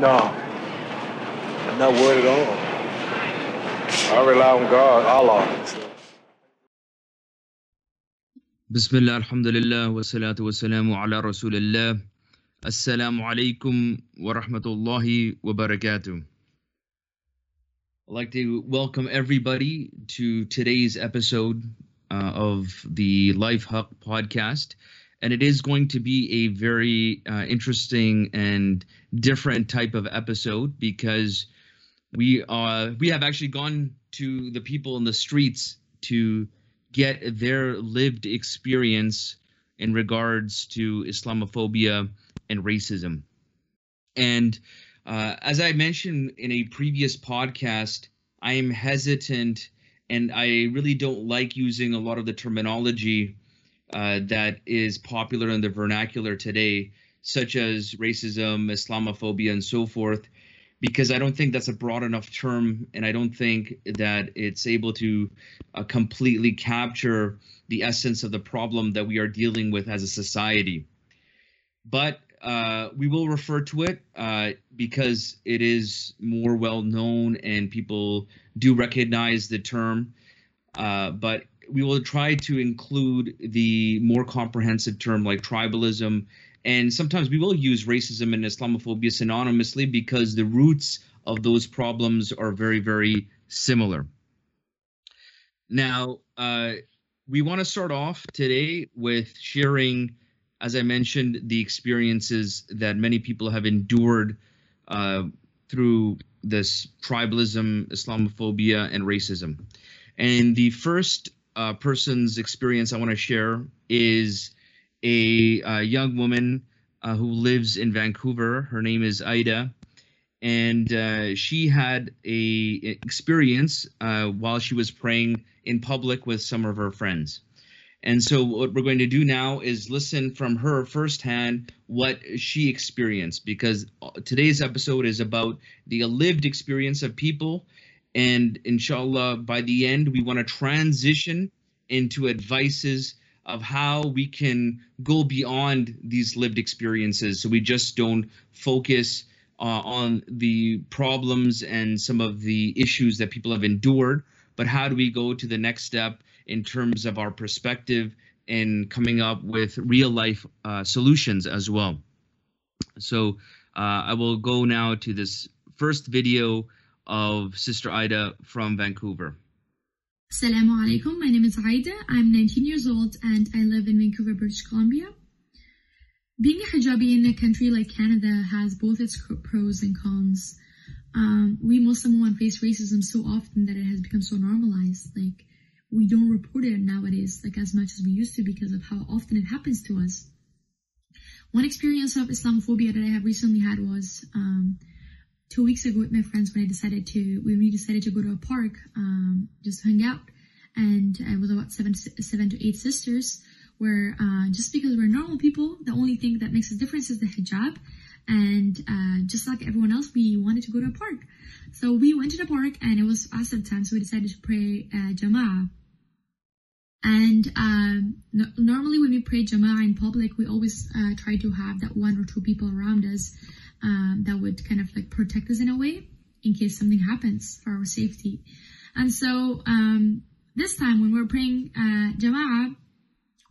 No, I'm not worried at all. I rely on God, Allah. So. بسم الله الحمد لله والصلاة والسلام على رسول الله السلام عليكم ورحمة الله وبركاته I'd like to welcome everybody to today's episode uh, of the Life Haq podcast. And it is going to be a very uh, interesting and different type of episode because we uh, we have actually gone to the people in the streets to get their lived experience in regards to Islamophobia and racism. And uh, as I mentioned in a previous podcast, I am hesitant and I really don't like using a lot of the terminology uh, that is popular in the vernacular today, such as racism, Islamophobia, and so forth, because I don't think that's a broad enough term, and I don't think that it's able to uh, completely capture the essence of the problem that we are dealing with as a society. But uh, we will refer to it uh, because it is more well known and people do recognize the term. Uh, but we will try to include the more comprehensive term like tribalism. And sometimes we will use racism and Islamophobia synonymously because the roots of those problems are very, very similar. Now, uh, we want to start off today with sharing as I mentioned, the experiences that many people have endured uh, through this tribalism, Islamophobia, and racism. And the first uh, person's experience I want to share is a, a young woman uh, who lives in Vancouver. Her name is Ida, and uh, she had a experience uh, while she was praying in public with some of her friends. And so what we're going to do now is listen from her firsthand what she experienced because uh, today's episode is about the lived experience of people. And inshallah, by the end, we want to transition into advices of how we can go beyond these lived experiences so we just don't focus uh, on the problems and some of the issues that people have endured, but how do we go to the next step in terms of our perspective and coming up with real life uh, solutions as well. So uh, I will go now to this first video of Sister Ida from Vancouver. Assalamu alaikum. My name is Ida. I'm 19 years old and I live in Vancouver, British Columbia. Being a hijabi in a country like Canada has both its pros and cons. Um, we Muslim women face racism so often that it has become so normalized. Like, we don't report it nowadays like as much as we used to because of how often it happens to us. One experience of Islamophobia that I have recently had was um, two weeks ago with my friends when I decided to when we decided to go to a park um, just hang out, and I was about seven seven to eight sisters. Where uh, just because we're normal people, the only thing that makes a difference is the hijab, and uh, just like everyone else, we wanted to go to a park. So we went to the park, and it was Asr time, so we decided to pray uh, Jama'ah and um, no, normally when we pray Jama'ah in public, we always uh, try to have that one or two people around us um, that would kind of like protect us in a way in case something happens for our safety. And so um, this time when we were praying uh, Jama'ah,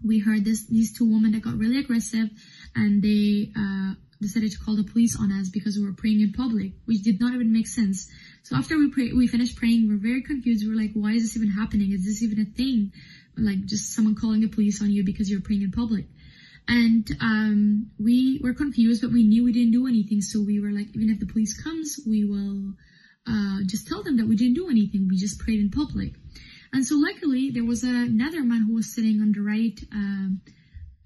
we heard this these two women that got really aggressive and they uh, decided to call the police on us because we were praying in public, which did not even make sense. So after we pray, we finished praying, we we're very confused. We we're like, why is this even happening? Is this even a thing? like just someone calling the police on you because you're praying in public. And um, we were confused, but we knew we didn't do anything. So we were like, even if the police comes, we will uh, just tell them that we didn't do anything. We just prayed in public. And so luckily, there was another man who was sitting on the right. Um,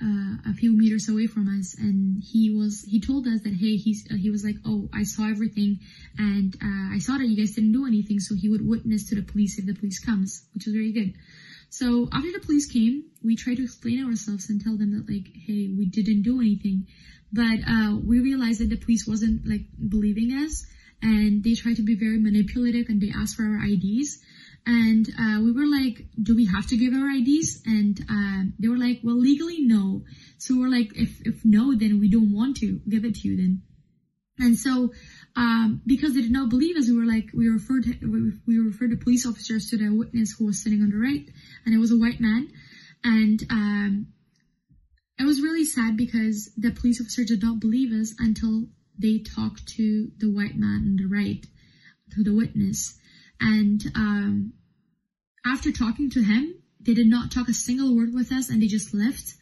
uh, a few meters away from us and he was he told us that hey he's uh, he was like oh i saw everything and uh, i saw that you guys didn't do anything so he would witness to the police if the police comes which was very good so after the police came, we tried to explain ourselves and tell them that like, hey, we didn't do anything. But uh, we realized that the police wasn't like believing us and they tried to be very manipulative and they asked for our IDs. And uh, we were like, do we have to give our IDs? And uh, they were like, well, legally, no. So we're like, if, if no, then we don't want to give it to you then. And so um, because they did not believe us, we were like, we referred, we, we referred the police officers to the witness who was sitting on the right, and it was a white man. And, um, it was really sad because the police officer did not believe us until they talked to the white man on the right, to the witness. And, um, after talking to him, they did not talk a single word with us and they just left.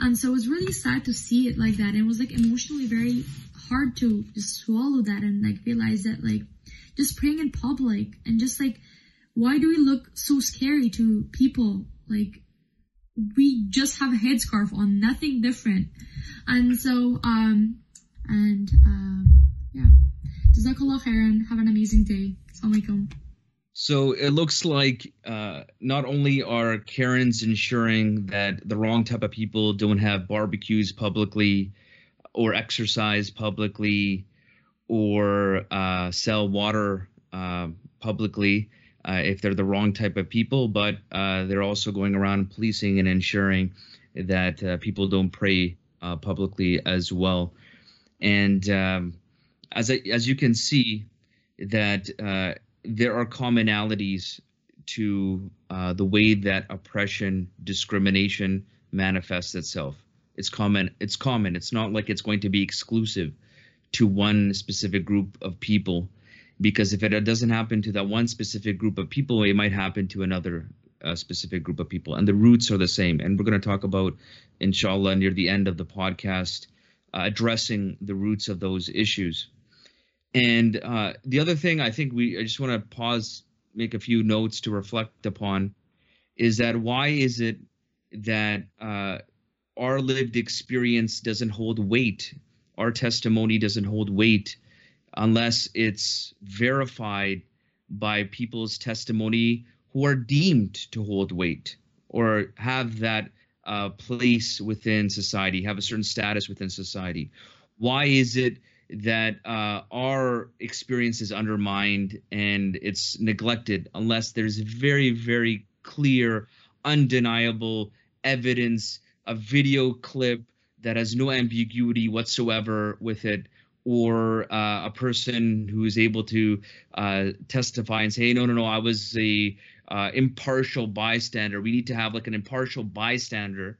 And so it was really sad to see it like that. And it was like emotionally very hard to just swallow that and like realize that like just praying in public and just like why do we look so scary to people? Like we just have a headscarf on nothing different. And so um and um yeah. Jazakallah khairan. Have an amazing day. Assalamu so it looks like uh, not only are Karens ensuring that the wrong type of people don't have barbecues publicly or exercise publicly or uh, sell water uh, publicly uh, if they're the wrong type of people, but uh, they're also going around policing and ensuring that uh, people don't pray publicly as well. And um, as I, as you can see, that there are commonalities to the way that oppression, discrimination manifests itself. It's common. It's common. It's not like it's going to be exclusive to one specific group of people, because if it doesn't happen to that one specific group of people, it might happen to another uh, specific group of people, and the roots are the same. And we're going to talk about, inshallah, near the end of the podcast, uh, addressing the roots of those issues. And uh, the other thing I think we I just want to pause, make a few notes to reflect upon, is that why is it that uh, our lived experience doesn't hold weight. Our testimony doesn't hold weight unless it's verified by people's testimony who are deemed to hold weight or have that uh, place within society, have a certain status within society. Why is it that uh, our experience is undermined and it's neglected unless there's very, very clear, undeniable evidence a video clip that has no ambiguity whatsoever with it or uh, a person who is able to uh, testify and say, no, no, no, I was a uh, impartial bystander. We need to have like an impartial bystander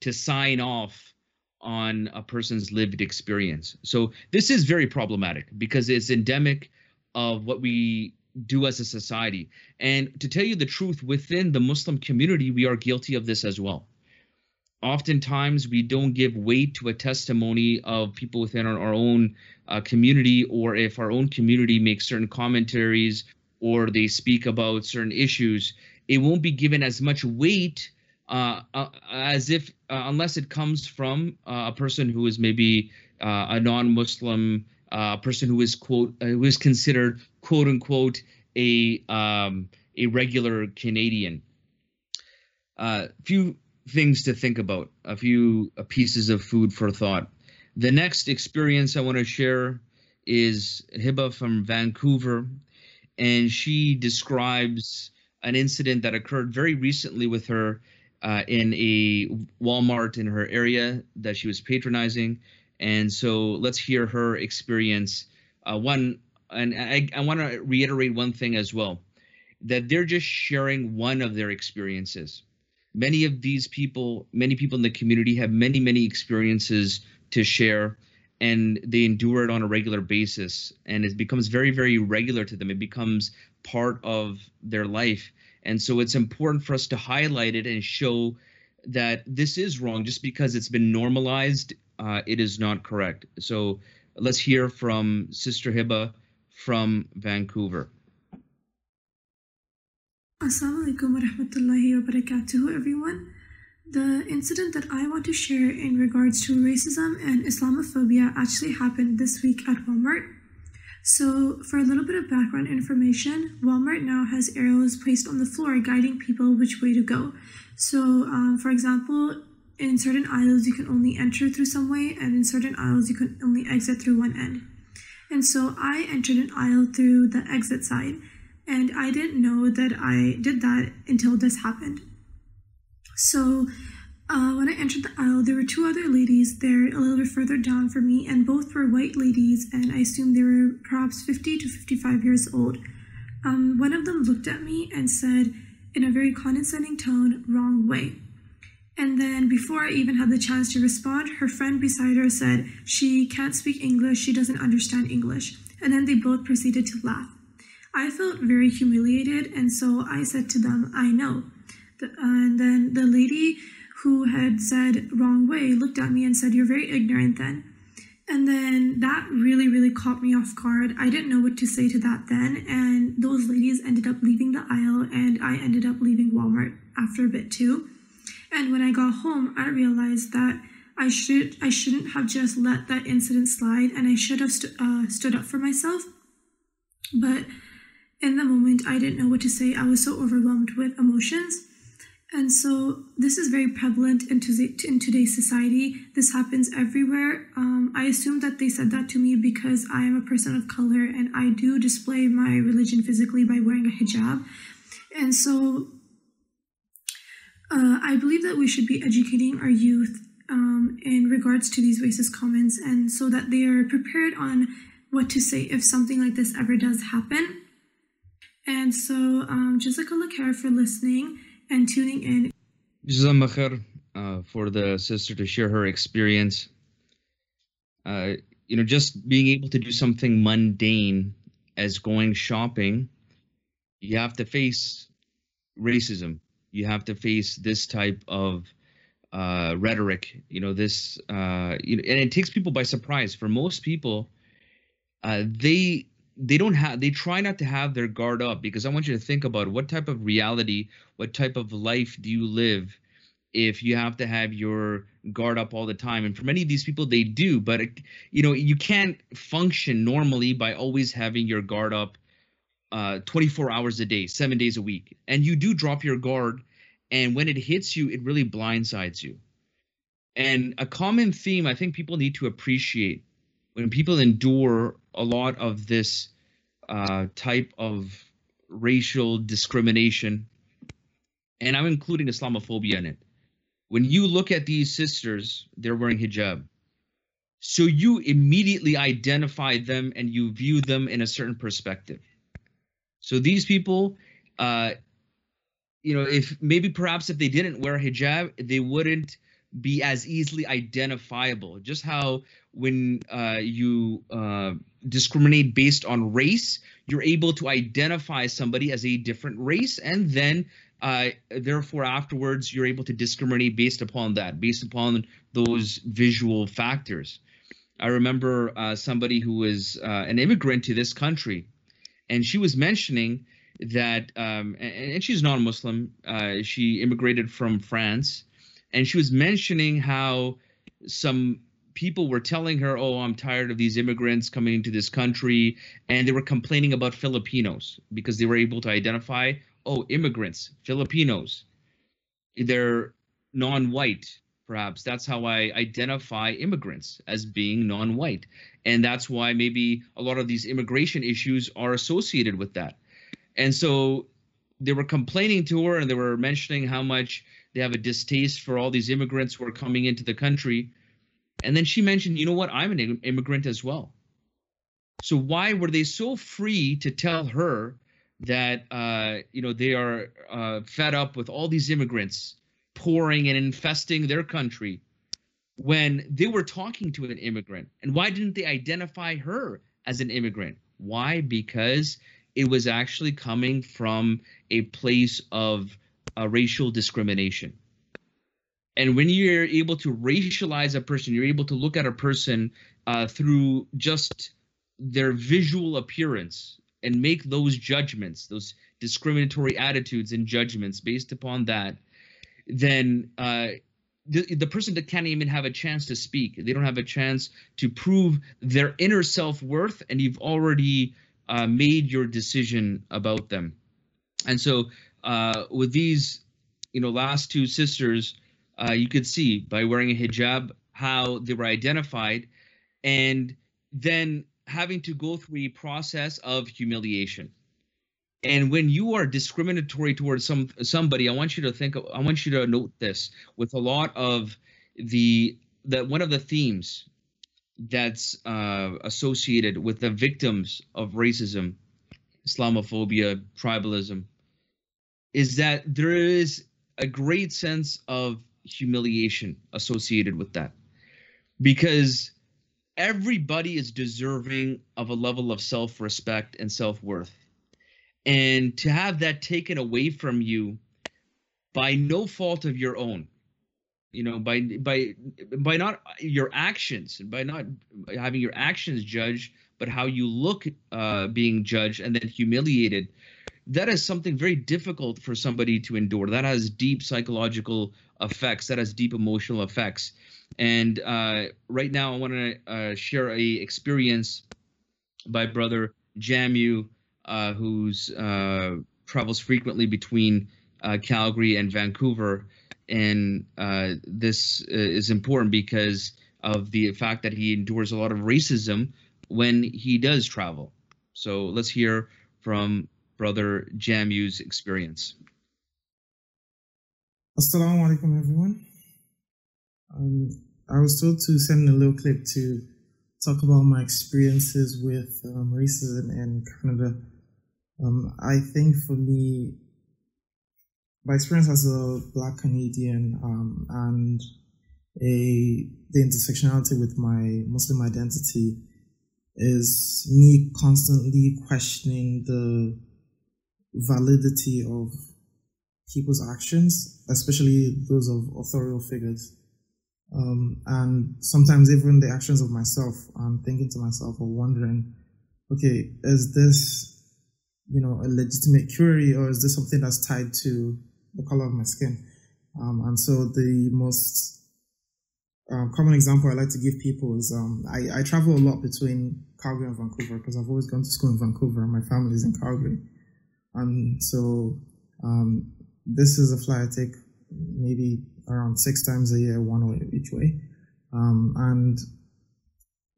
to sign off on a person's lived experience. So this is very problematic because it's endemic of what we do as a society. And to tell you the truth, within the Muslim community, we are guilty of this as well oftentimes we don't give weight to a testimony of people within our, our own uh, community or if our own community makes certain commentaries or they speak about certain issues it won't be given as much weight uh, uh, as if uh, unless it comes from uh, a person who is maybe a non-muslim a person who is quote who is considered quote unquote a um, a regular canadian uh, few things to think about, a few pieces of food for thought. The next experience I want to share is Hiba from Vancouver, and she describes an incident that occurred very recently with her uh, in a Walmart in her area that she was patronizing. And so let's hear her experience. Uh, one, and I, I want to reiterate one thing as well that they're just sharing one of their experiences many of these people, many people in the community have many, many experiences to share and they endure it on a regular basis and it becomes very very regular to them it becomes part of their life and so it's important for us to highlight it and show that this is wrong just because it's been normalized uh, it is not correct so let's hear from sister hiba from vancouver Assalamu alaikum wa rahmatullahi wa everyone. The incident that I want to share in regards to racism and Islamophobia actually happened this week at Walmart. So, for a little bit of background information, Walmart now has arrows placed on the floor guiding people which way to go. So, um, for example, in certain aisles you can only enter through some way, and in certain aisles you can only exit through one end. And so I entered an aisle through the exit side and I didn't know that I did that until this happened. So Uh, when I entered the aisle, there were two other ladies there a little bit further down from me, and both were white ladies, and I assumed they were perhaps 50 to 55 years old. Um, one of them looked at me and said, in a very condescending tone, wrong way. And then, before I even had the chance to respond, her friend beside her said, She can't speak English, she doesn't understand English. And then they both proceeded to laugh. I felt very humiliated, and so I said to them, I know. The, and then the lady who had said wrong way looked at me and said, You're very ignorant then. And then that really, really caught me off guard. I didn't know what to say to that then. And those ladies ended up leaving the aisle, and I ended up leaving Walmart after a bit too. And when I got home, I realized that I should I shouldn't have just let that incident slide, and I should have st- uh, stood up for myself. But in the moment, I didn't know what to say. I was so overwhelmed with emotions. And so this is very prevalent in, to- in today's society. This happens everywhere. Um, I assume that they said that to me because I am a person of color and I do display my religion physically by wearing a hijab. And so uh, I believe that we should be educating our youth um, in regards to these racist comments and so that they are prepared on what to say if something like this ever does happen. And so, um, Jazakallah khair for listening and tuning in. Uh, for the sister to share her experience. Uh, you know, just being able to do something mundane as going shopping, you have to face racism. You have to face this type of uh, rhetoric. You know, this, uh, you know, and it takes people by surprise. For most people, uh, they they don't have they try not to have their guard up because I want you to think about what type of reality, what type of life do you live if you have to have your guard up all the time? And for many of these people they do but you know you can't function normally by always having your guard up uh 24 hours a day 7 days a week. And you do drop your guard and when it hits you it really blindsides you. And a common theme i think people need to appreciate when people endure a lot of this uh, type of racial discrimination, and I'm including Islamophobia in it. When you look at these sisters, they're wearing hijab. So you immediately identify them and you view them in a certain perspective. So these people, uh, you know, if maybe perhaps if they didn't wear hijab, they wouldn't be as easily identifiable. Just how when uh, you uh, discriminate based on race, you're able to identify somebody as a different race, and then uh, therefore afterwards you're able to discriminate based upon that, based upon those visual factors. I remember uh, somebody who was uh, an immigrant to this country, and she was mentioning that, um, and, and, she's non-Muslim. Uh, she immigrated from France and she was mentioning how some people were telling her, "Oh, I'm tired of these immigrants coming into this country," and they were complaining about Filipinos because they were able to identify, "Oh, immigrants, Filipinos, they're non-white." Perhaps that's how I identify immigrants as being non-white, and that's why maybe a lot of these immigration issues are associated with that. And so they were complaining to her, and they were mentioning how much they have a distaste for all these immigrants who are coming into the country. And then she mentioned, you know what? I'm an immigrant as well. So why were they so free to tell her that uh, you know they are uh, fed up with all these immigrants pouring and infesting their country when they were talking to an immigrant? And why didn't they identify her as an immigrant? Why? Because it was actually coming from a place of uh, racial discrimination. And when you're able to racialize a person, you're able to look at a person uh, through just their visual appearance and make those judgments, those discriminatory attitudes and judgments based upon that, then uh, the, the person that can't even have a chance to speak. They don't have a chance to prove their inner self worth, and you've already uh, made your decision about them. And so uh, with these, you know, last two sisters, uh, you could see by wearing a hijab how they were identified, and then having to go through a process of humiliation. And when you are discriminatory towards some somebody, I want you to think. I want you to note this with a lot of the that one of the themes that's uh, associated with the victims of racism, Islamophobia, tribalism, is that there is a great sense of humiliation associated with that. Because everybody is deserving of a level of self-respect and self-worth. And to have that taken away from you by no fault of your own you know by by by not your actions by not having your actions judged but how you look uh, being judged and then humiliated that is something very difficult for somebody to endure. That has deep psychological effects. That has deep emotional effects. And uh, right now, I want to uh, share a experience by brother Jamu, uh, who's uh, travels frequently between uh, Calgary and Vancouver, and uh, this is important because of the fact that he endures a lot of racism when he does travel. So let's hear from brother Jamu's experience. Assalamu alaikum, everyone. Um, I was told to send a little clip to talk about my experiences with um, racism in Canada. Um, I think for me, my experience as a Black Canadian um, and a the intersectionality with my Muslim identity is me constantly questioning the validity of people's actions, especially those of authorial figures. Um, and sometimes even the actions of myself, I'm thinking to myself or wondering, okay, is this, you know, a legitimate query or is this something that's tied to the color of my skin? Um, and so the most um, common example I like to give people is um, I, I travel a lot between Calgary and Vancouver because I've always gone to school in Vancouver and my family is in Calgary. And so um, this is a flight I take maybe around six times a year, one way each way. Um, and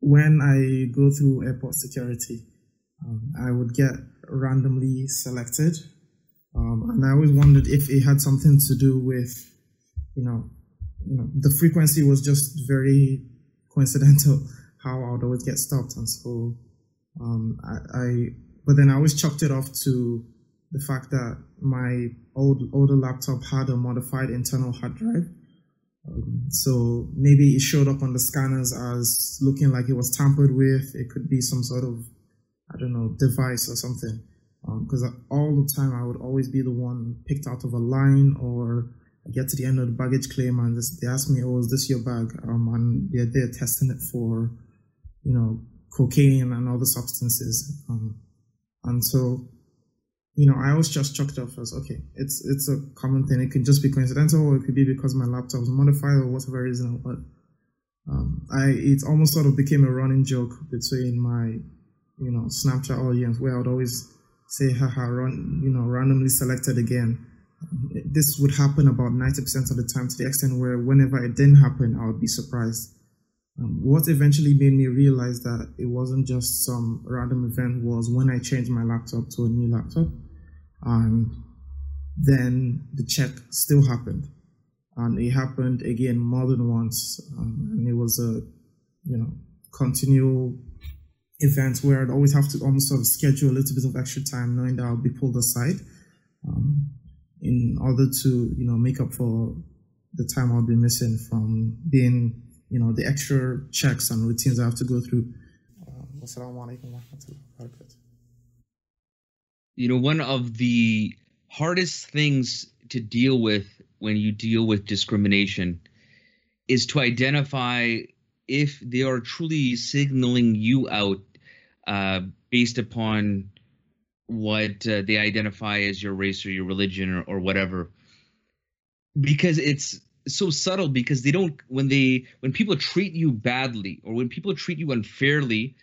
when I go through airport security, um, I would get randomly selected. Um, and I always wondered if it had something to do with, you know, you know, the frequency was just very coincidental how I would always get stopped. And so, um, I, I, but then I always chalked it off to the fact that my old older laptop had a modified internal hard drive. Um, so maybe it showed up on the scanners as looking like it was tampered with. It could be some sort of, I don't know, device or something. Because um, all the time I would always be the one picked out of a line or I get to the end of the baggage claim and they ask me, oh, is this your bag? Um, and they're, they're testing it for, you know, cocaine and other substances. Um, and so you know, I always just chalked it off as okay, it's it's a common thing. It could just be coincidental, or it could be because my laptop was modified, or whatever reason. But um, I it almost sort of became a running joke between my, you know, Snapchat audience where I would always say, haha, run, you know, randomly selected again. This would happen about 90% of the time to the extent where whenever it didn't happen, I would be surprised. Um, what eventually made me realize that it wasn't just some random event was when I changed my laptop to a new laptop and then the check still happened. And it happened again more than once um, and it was a you know continual event where I'd always have to almost sort of schedule a little bit of extra time knowing that I'll be pulled aside um, in order to you know make up for the time I'll be missing from being you know the extra checks and routines I have to go through. Uh, you know, one of the hardest things to deal with when you deal with discrimination is to identify if they are truly signaling you out uh, based upon what uh, they identify as your race or your religion or, or whatever because it's so subtle because they don't when they when people treat you badly or when people treat you unfairly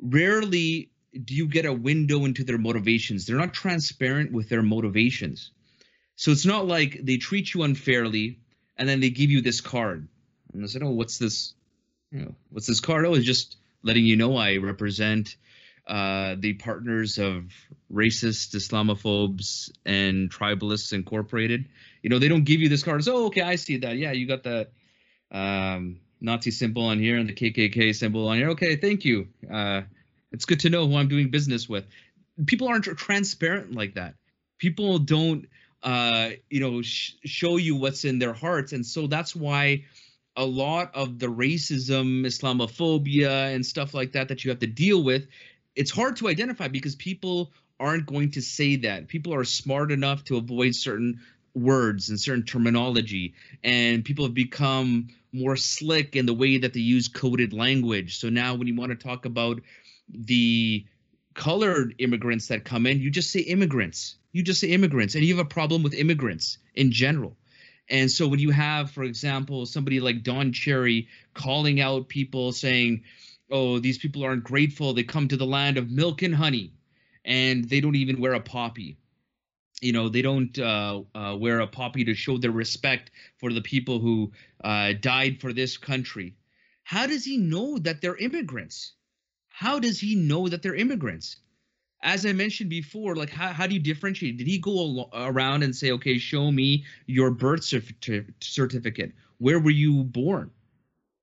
rarely do you get a window into their motivations? They're not transparent with their motivations. So it's not like they treat you unfairly and then they give you this card. And I said, Oh, what's this? You know, what's this card? Oh, it's just letting you know I represent uh, the partners of racist Islamophobes, and Tribalists Incorporated. You know, they don't give you this card as, oh, okay, I see that. Yeah, you got the um, Nazi symbol on here and the KKK symbol on here. Okay, thank you. Uh, it's good to know who I'm doing business with. People aren't transparent like that. People don't, uh, you know, sh- show you what's in their hearts, and so that's why a lot of the racism, Islamophobia, and stuff like that that you have to deal with, it's hard to identify because people aren't going to say that. People are smart enough to avoid certain words and certain terminology, and people have become more slick in the way that they use coded language. So now, when you want to talk about the colored immigrants that come in, you just say immigrants. You just say immigrants, and you have a problem with immigrants in general. And so when you have, for example, somebody like Don Cherry calling out people saying, oh, these people aren't grateful. They come to the land of milk and honey, and they don't even wear a poppy. You know, they don't uh, uh, wear a poppy to show their respect for the people who uh, died for this country. How does he know that they're immigrants? How does he know that they're immigrants? as I mentioned before, like how, how do you differentiate? Did he go around and say, okay, show me your birth certificate? Where were you born?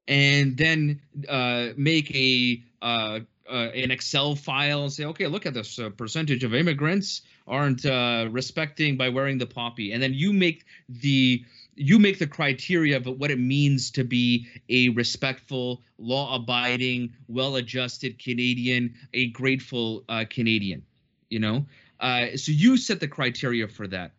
And then uh, make a uh, uh, an Excel file and say, okay, look at this uh, percentage of immigrants aren't uh, respecting by wearing the poppy, and then you make the you make the criteria of what it means to be a respectful, law-abiding, well-adjusted Canadian, a grateful Canadian. You know, so you set the criteria for that,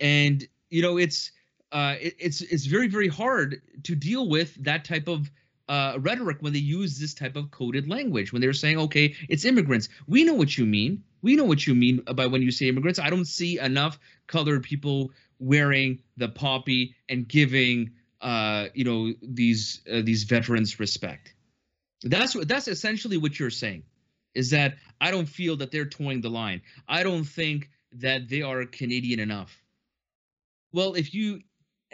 and you know it's uh, it, it's it's very very hard to deal with that type of uh, rhetoric when they use this type of coded language when they're saying okay it's immigrants we know what you mean we know what you mean by when you say immigrants i don't see enough colored people wearing the poppy and giving uh, you know these uh, these veterans respect. That's that's essentially what you're saying, is that I don't feel that they're toeing the line. I don't think that they are Canadian enough. Well, if you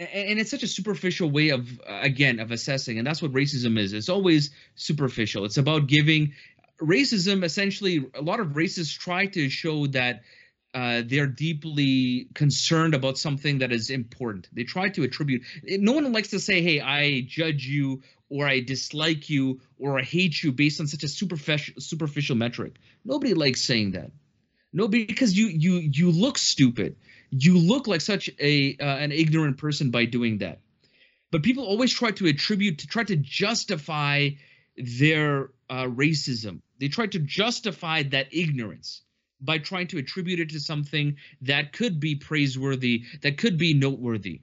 and it's such a superficial way of again of assessing and that's what racism is it's always superficial it's about giving racism essentially a lot of racists try to show that uh, they're deeply concerned about something that is important. They try to attribute. No one likes to say, "Hey, I judge you," or "I dislike you," or "I hate you" based on such a superficial superficial metric. Nobody likes saying that. No, because you you you look stupid. You look like such a uh, an ignorant person by doing that. But people always try to attribute to try to justify their uh, racism. They try to justify that ignorance by trying to attribute it to something that could be praiseworthy, that could be noteworthy.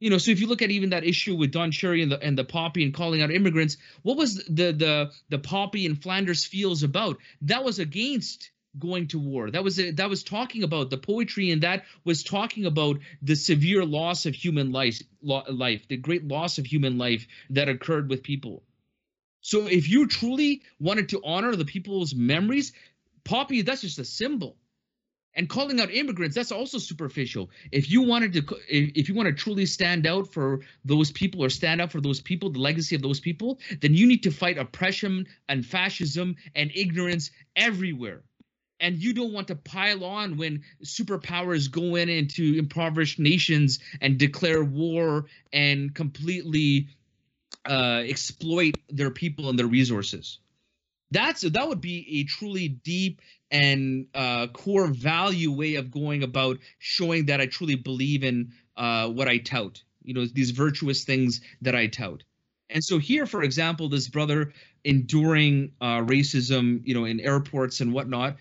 You know, so if you look at even that issue with Don Cherry and the and the poppy and calling out immigrants, what was the the the poppy in Flanders Fields about? That was against going to war. That was that was talking about the poetry, and that was talking about the severe loss of human life, life, the great loss of human life that occurred with people. So if you truly wanted to honor the people's memories, Poppy, that's just a symbol. And calling out immigrants, that's also superficial. If you wanted to, if you want to truly stand out for those people or stand up for those people, the legacy of those people, then you need to fight oppression and fascism and ignorance everywhere. And you don't want to pile on when superpowers go in into impoverished nations and declare war and completely uh, exploit their people and their resources that's that would be a truly deep and uh, core value way of going about showing that I truly believe in uh, what I tout. You know, these virtuous things that I tout. And so here, for example, this brother enduring uh, racism, you know, in airports and whatnot,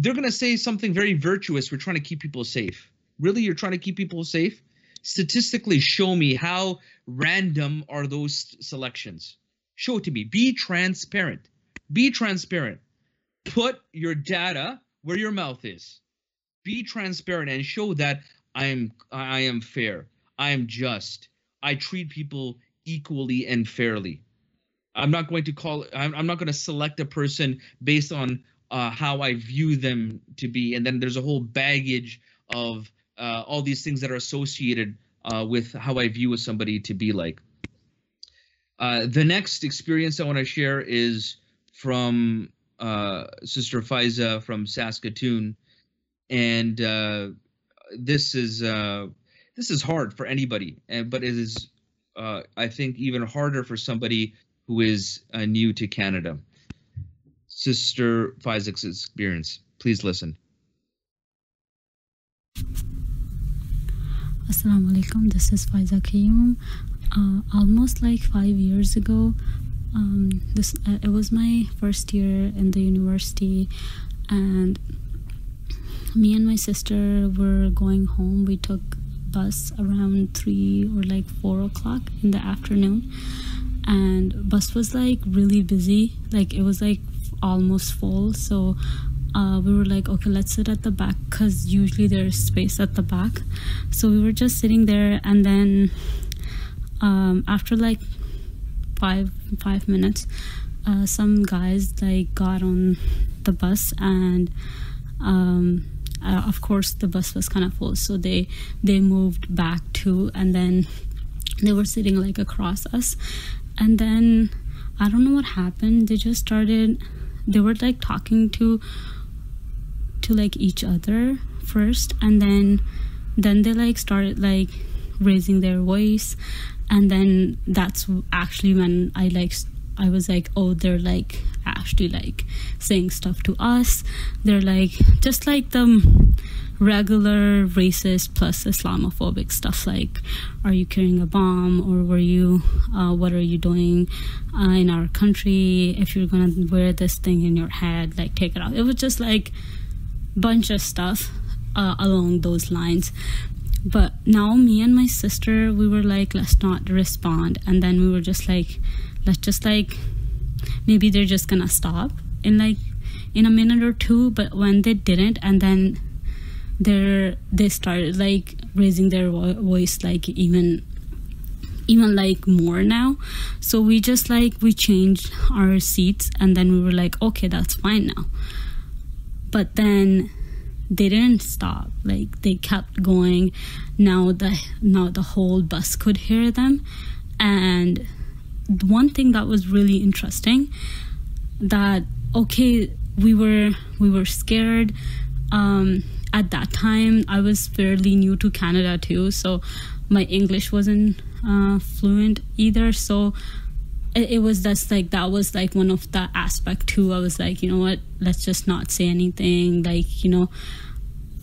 they're going to say something very virtuous. We're trying to keep people safe. Really, you're trying to keep people safe? Statistically, show me how random are those selections. Show it to me. Be transparent be transparent. Put your data where your mouth is. Be transparent and show that I am I am fair. I am just. I treat people equally and fairly. I'm not going to call. I'm, I'm not going to select a person based on uh, how I view them to be, and then there's a whole baggage of uh, all these things that are associated uh, with how I view somebody to be like. Uh, the next experience I want to share is from uh, Sister Fiza from Saskatoon, and uh, this is this is hard for anybody, and but it is I think even harder for somebody who is new to Canada. Sister Faiza's experience. Please listen. Assalamu alaikum. This is Faiza Kayum. Uh, almost like five years ago, um, this uh, it was my first year in the university, and me and my sister were going home. We took bus around three or like four o'clock in the afternoon, and bus was like really busy. Like it was like almost full. So uh, we were like, okay, let's sit at the back because usually there's space at the back. So we were just sitting there, and then um, after like five five minutes, uh, some guys like got on the bus, and um, uh, of course the bus was kind of full, so they they moved back too, and then they were sitting like across us, and then I don't know what happened. They just started. They were like talking to to like each other first and then then they like started like raising their voice and then that's actually when i like i was like oh they're like actually like saying stuff to us. They're like just like the regular racist plus islamophobic stuff like are you carrying a bomb or were you uh, what are you doing uh, in our country if you're gonna wear this thing in your head like take it off it was just like bunch of stuff uh, along those lines. But now, me and my sister, we were like, let's not respond. And then we were just like, let's just like, maybe they're just gonna stop in like in a minute or two. But when they didn't, and then they're they started like raising their voice like even even like more now. So we just like we changed our seats and then we were like okay that's fine now. But then they didn't stop. Like they kept going. Now the now the whole bus could hear them. And one thing that was really interesting that okay we were we were scared um, at that time i was fairly new to canada too so my english wasn't uh, fluent either. So it, it was just like that was like one of the aspect too. I was like you know what? Let's just not say anything. Like you know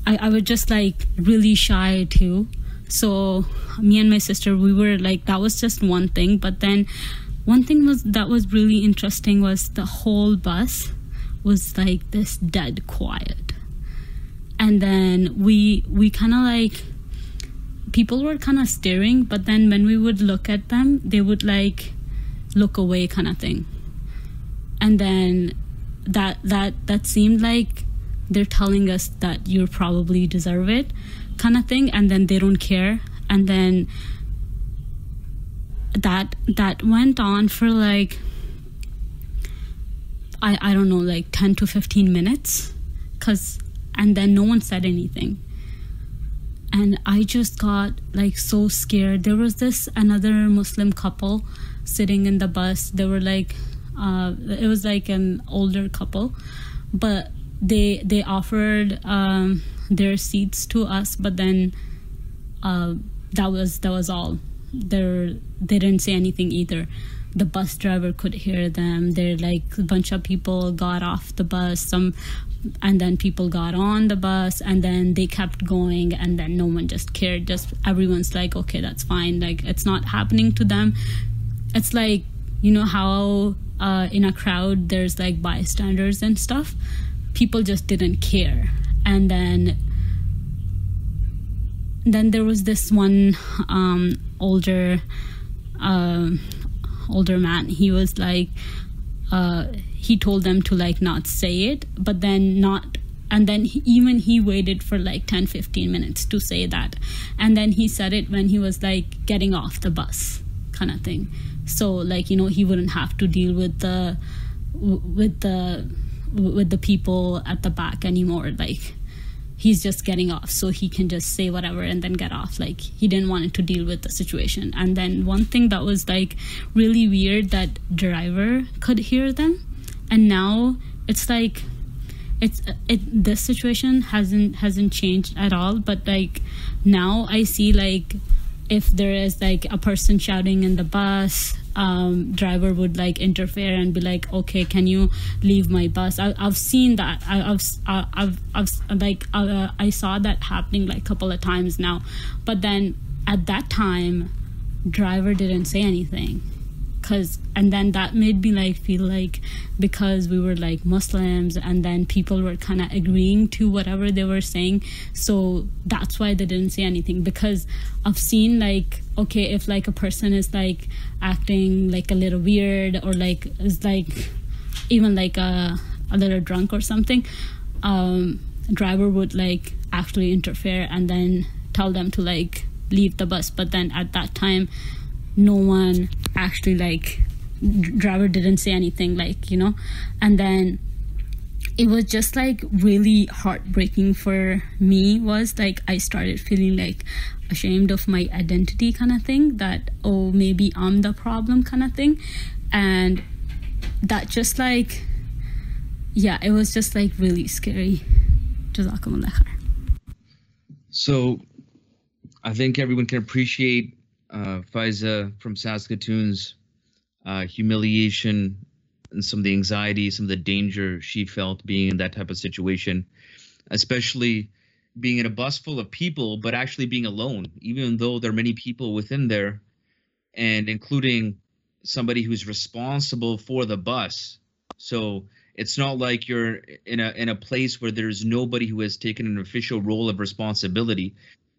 i, I was just like really shy too. So me and my sister we were like that was just one thing. But then one thing was that was really interesting was the whole bus was like this dead quiet and then we we kind of like people were kind of staring but then when we would look at them they would like look away kind of thing. And then that that that seemed like they're telling us that you probably deserve it kind of thing and then they don't care. And then that that went on for like i i don't know like 10 to 15 minutes cuz and then no one said anything. And i just got like so scared. There was this another muslim couple sitting in the bus. They were like uh, it was like an older couple. But they they offered um, their seats to us but then uh, that was that was all. They they didn't say anything either. The bus driver could hear them. They're like a bunch of people got off the bus. Some and then people got on the bus and then they kept going and then no one just cared. Just everyone's like okay that's fine. Like it's not happening to them. It's like you know how uh, in a crowd there's like bystanders and stuff? People just didn't care. And then then there was this one um, older uh, older man. He was like uh, he told them to like not say it but then not and then he, even he waited for like 10 15 minutes to say that. And then he said it when he was like getting off the bus kind of thing. So like you know he wouldn't have to deal with the with the with the people at the back anymore. Like he's just getting off so he can just say whatever and then get off. Like he didn't want to deal with the situation. And then one thing that was like really weird that driver could hear them and now it's like it's it this situation hasn't hasn't changed at all. But like now i see like if there is like a person shouting in the bus um, driver would like interfere and be like okay can you leave my bus? I, have seen that. I, have I've, I've like uh, i saw that happening like a couple of times now. But then at that time driver didn't say anything because and then that made me like feel like because we were like muslims and then people were kind of agreeing to whatever they were saying so that's why they didn't say anything. Because i've seen like okay if like a person is like acting like a little weird or like is like even like a, a little drunk or something um driver would like actually interfere and then tell them to like leave the bus. But then at that time no one actually like driver didn't say anything like you know? And then it was just like really heartbreaking for me was like i started feeling like ashamed of my identity kind of thing that oh maybe i'm the problem kind of thing. And that just like yeah it was just like really scary. So i think everyone can appreciate uh, Faiza from Saskatoon's uh, humiliation and some of the anxiety, some of the danger she felt being in that type of situation, especially being in a bus full of people, but actually being alone, even though there are many people within there, and including somebody who's responsible for the bus. So it's not like you're in a in a place where there's nobody who has taken an official role of responsibility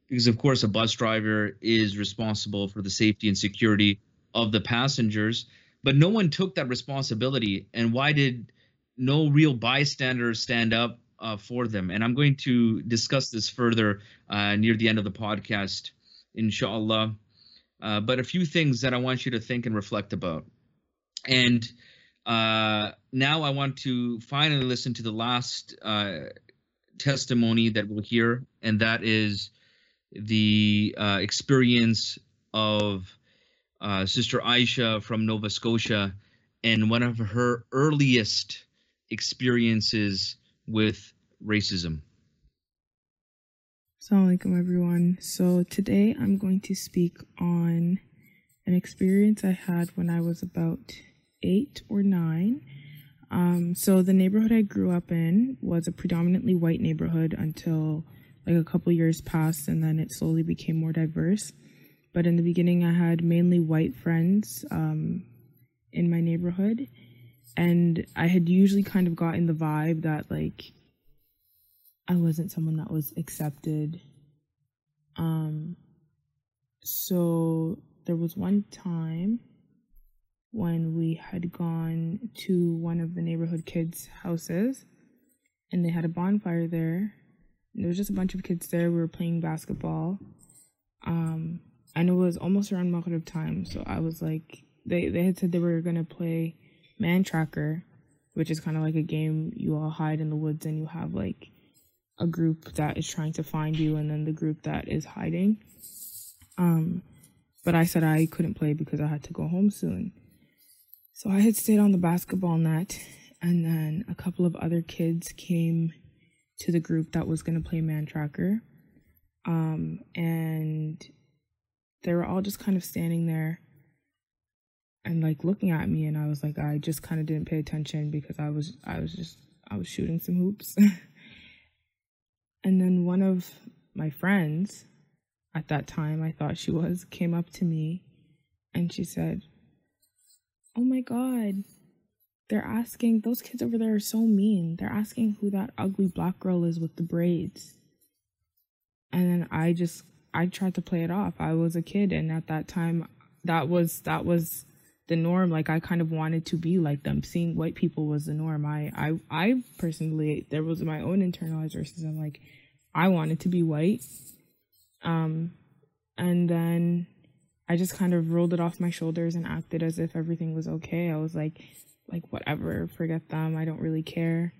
because of course a bus driver is responsible for the safety and security of the passengers but no one took that responsibility. And why did no real bystanders stand up uh, for them? And i'm going to discuss this further uh, near the end of the podcast inshallah. Uh, but a few things that i want you to think and reflect about. And uh, now i want to finally listen to the last uh, testimony that we'll hear and that is the uh, experience of uh, Sister Aisha from Nova Scotia and one of her earliest experiences with racism. Assalamu everyone. So, today I'm going to speak on an experience I had when I was about eight or nine. Um, so, the neighborhood I grew up in was a predominantly white neighborhood until like a couple years passed and then it slowly became more diverse. But in the beginning, I had mainly white friends um, in my neighborhood. And I had usually kind of gotten the vibe that, like, I wasn't someone that was accepted. Um, so there was one time when we had gone to one of the neighborhood kids' houses and they had a bonfire there there was just a bunch of kids there. We were playing basketball. Um, and it was almost around Maghrib time. So I was like, they, they had said they were going to play Man Tracker, which is kind of like a game you all hide in the woods and you have like a group that is trying to find you and then the group that is hiding. Um, but I said I couldn't play because I had to go home soon. So I had stayed on the basketball net and then a couple of other kids came to the group that was going to play Man Tracker. Um, and they were all just kind of standing there and like looking at me and I was like I just kind of didn't pay attention because I was I was just I was shooting some hoops. and then one of my friends at that time I thought she was came up to me and she said, "Oh my god, they're asking, those kids over there are so mean. They're asking who that ugly black girl is with the braids. And then I just, I tried to play it off. I was a kid, and at that time, that was, that was the norm. Like I kind of wanted to be like them. Seeing white people was the norm. I, I, I personally, there was my own internalized racism. Like I wanted to be white. Um, and then I just kind of rolled it off my shoulders and acted as if everything was okay. I was like, like whatever, forget them. I don't really care.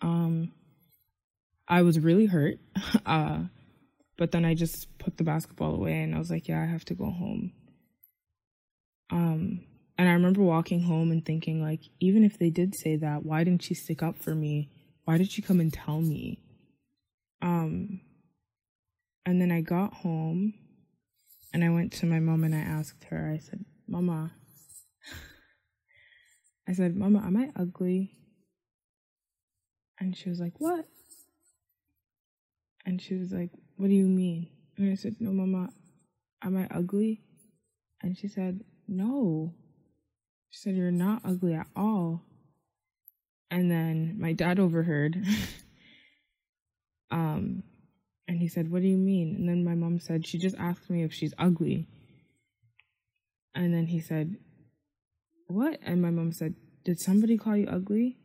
Um I was really hurt. uh but then I just put the basketball away and I was like, yeah, I have to go home. Um And I remember walking home and thinking, like, even if they did say that, why didn't she stick up for me? Why did she come and tell me? Um, and then I got home and I went to my mom and I asked her, I said, Mama, I said, Mama, am I ugly? And she was like, What? And she was like, What do you mean? And I said, No, Mama, am I ugly? And she said, No. She said, You're not ugly at all. And then my dad overheard. um, and he said, What do you mean? And then my mom said, She just asked me if she's ugly. And then he said, What? And my mom said, Did somebody call you ugly?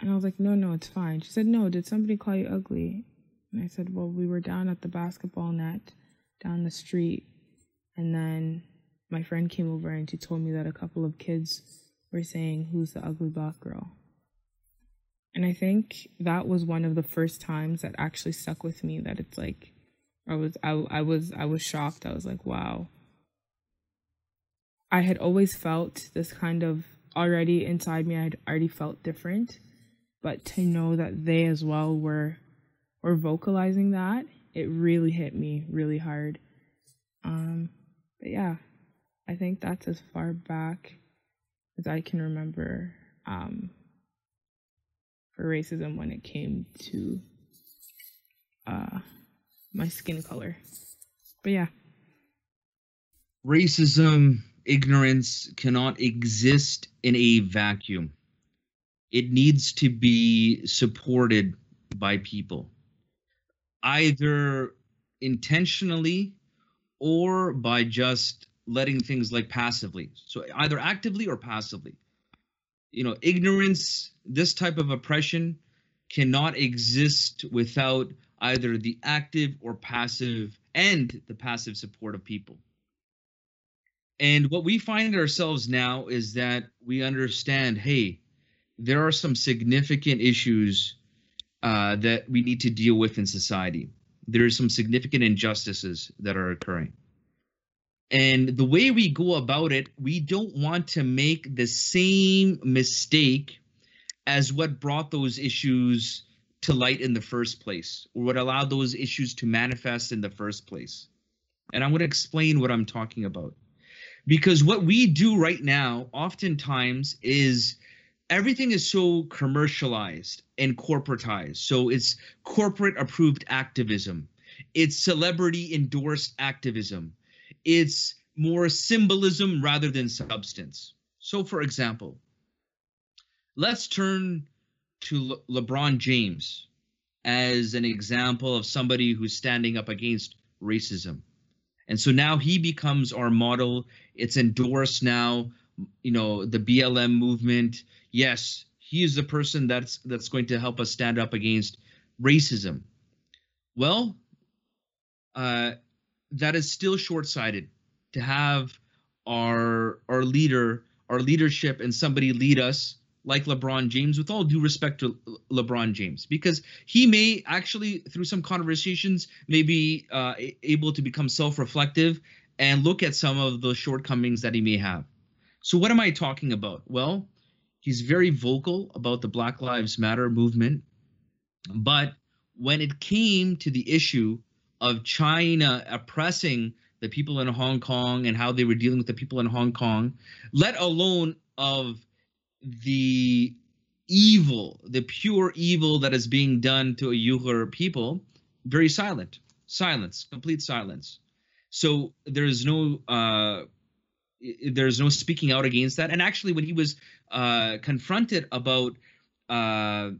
And I was like, No, no, it's fine. She said, No, did somebody call you ugly? And I said, Well, we were down at the basketball net down the street. And then my friend came over and she told me that a couple of kids were saying, Who's the ugly black girl? And I think that was one of the first times that actually stuck with me that it's like I was I, I was I was shocked. I was like, wow. I had always felt this kind of already inside me I had already felt different, but to know that they as well were were vocalizing that, it really hit me really hard. Um but yeah, I think that's as far back as I can remember um for racism when it came to uh, my skin color. But yeah. Racism, ignorance cannot exist in a vacuum. It needs to be supported by people, either intentionally or by just letting things like passively. So either actively or passively you know ignorance this type of oppression cannot exist without either the active or passive and the passive support of people and what we find ourselves now is that we understand hey there are some significant issues uh, that we need to deal with in society there are some significant injustices that are occurring and the way we go about it, we don't want to make the same mistake as what brought those issues to light in the first place, or what allowed those issues to manifest in the first place. And I'm going to explain what I'm talking about. Because what we do right now, oftentimes, is everything is so commercialized and corporatized. So it's corporate approved activism, it's celebrity endorsed activism it's more symbolism rather than substance. So, for example, let's turn to Le- LeBron James as an example of somebody who's standing up against racism. And so now he becomes our model. It's endorsed now, you know, the BLM movement. Yes, he is the person that's that's going to help us stand up against racism. Well, uh, that is still short-sighted to have our our leader our leadership and somebody lead us like LeBron James with all due respect to LeBron James because he may actually through some conversations may be uh, able to become self-reflective and look at some of the shortcomings that he may have. So what am I talking about? Well, he's very vocal about the Black Lives Matter movement, but when it came to the issue of China oppressing the people in Hong Kong and how they were dealing with the people in Hong Kong, let alone of the evil, the pure evil that is being done to a Uyghur people, very silent, silence, complete silence. So there's no uh, there's no speaking out against that. And actually, when he was uh, confronted about uh,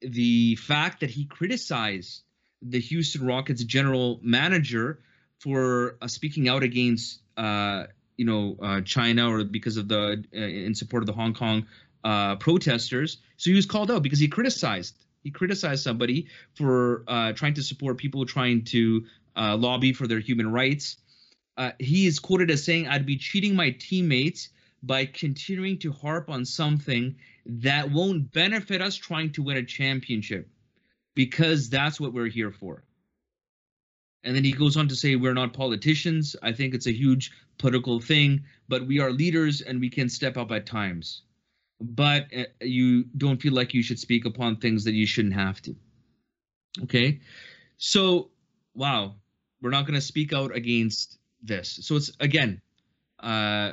the fact that he criticized the Houston Rockets general manager for uh, speaking out against uh, you know uh, China or because of the uh, in support of the Hong Kong uh, protesters. So he was called out because he criticized he criticized somebody for uh, trying to support people trying to lobby for their human rights. he is quoted as saying, "I'd be cheating my teammates." By continuing to harp on something that won't benefit us trying to win a championship because that's what we're here for. And then he goes on to say, We're not politicians. I think it's a huge political thing, but we are leaders and we can step up at times. But uh, you don't feel like you should speak upon things that you shouldn't have to. Okay. So, wow, we're not going to speak out against this. So it's again, uh,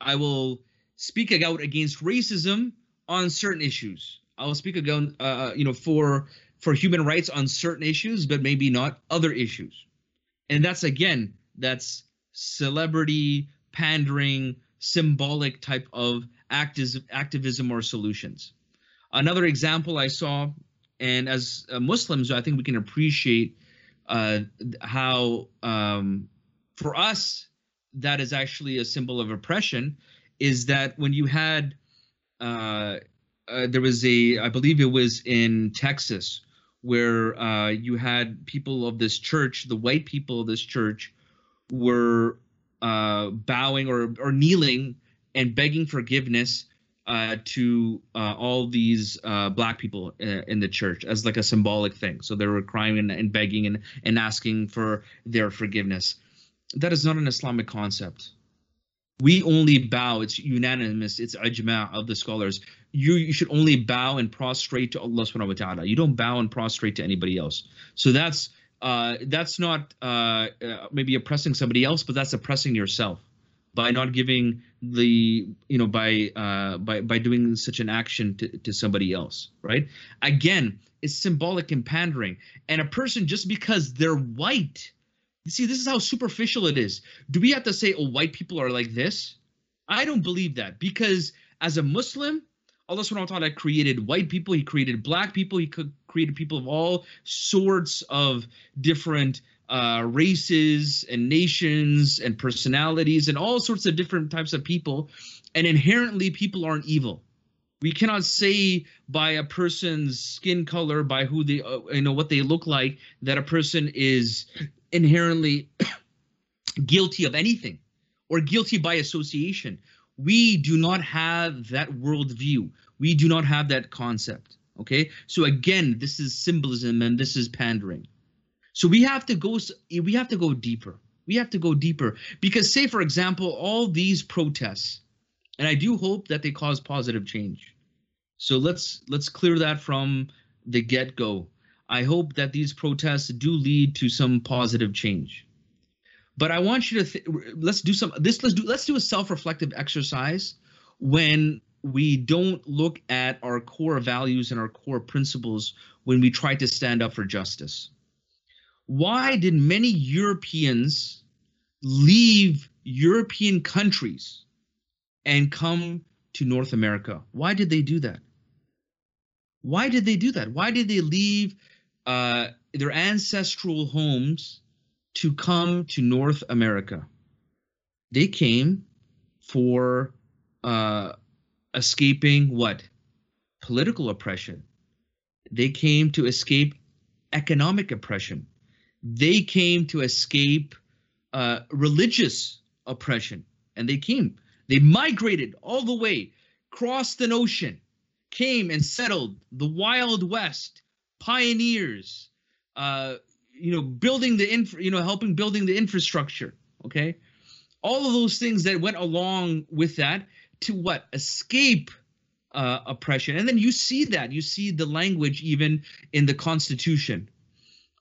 I will speak out against racism on certain issues. I will speak again, uh, you know, for for human rights on certain issues, but maybe not other issues. And that's again, that's celebrity pandering, symbolic type of activism, activism or solutions. Another example I saw, and as uh, Muslims, I think we can appreciate uh, how, um, for us, that is actually a symbol of oppression. Is that when you had, uh, uh there was a, I believe it was in Texas, where uh, you had people of this church, the white people of this church, were uh, bowing or or kneeling and begging forgiveness uh, to uh, all these uh, black people uh, in the church as like a symbolic thing. So they were crying and, and begging and, and asking for their forgiveness. That is not an Islamic concept. We only bow. It's unanimous. It's ijma of the scholars. You, you should only bow and prostrate to Allah subhanahu wa ta'ala. You don't bow and prostrate to anybody else. So that's uh, that's not uh, uh, maybe oppressing somebody else, but that's oppressing yourself by not giving the you know by uh, by by doing such an action to, to somebody else, right? Again, it's symbolic and pandering, and a person just because they're white. See, this is how superficial it is. Do we have to say, "Oh, white people are like this"? I don't believe that because as a Muslim, Allah subhanahu wa ta'ala created white people, he created black people, he created people of all sorts of different uh, races and nations and personalities and all sorts of different types of people. And inherently, people aren't evil. We cannot say by a person's skin color, by who they, uh, you know, what they look like, that a person is inherently guilty of anything or guilty by association we do not have that worldview. We do not have that concept. Okay. So again, this is symbolism and this is pandering. So we have to go. We have to go deeper. We have to go deeper because, say, for example, all these protests, and I do hope that they cause positive change. So let's let's clear that from the get go. I hope that these protests do lead to some positive change. But I want you to th- let's do some this let's do let's do a self-reflective exercise when we don't look at our core values and our core principles when we try to stand up for justice. Why did many Europeans leave European countries and come to North America? Why did they do that? Why did they do that? Why did they leave uh, their ancestral homes to come to North America. They came for uh, escaping what? Political oppression. They came to escape economic oppression. They came to escape uh, religious oppression. And they came. They migrated all the way, crossed an ocean, came and settled the Wild West, pioneers, uh, you know building the infra, you know helping building the infrastructure okay? All of those things that went along with that to what? Escape uh, oppression. And then you see that. You see the language even in the constitution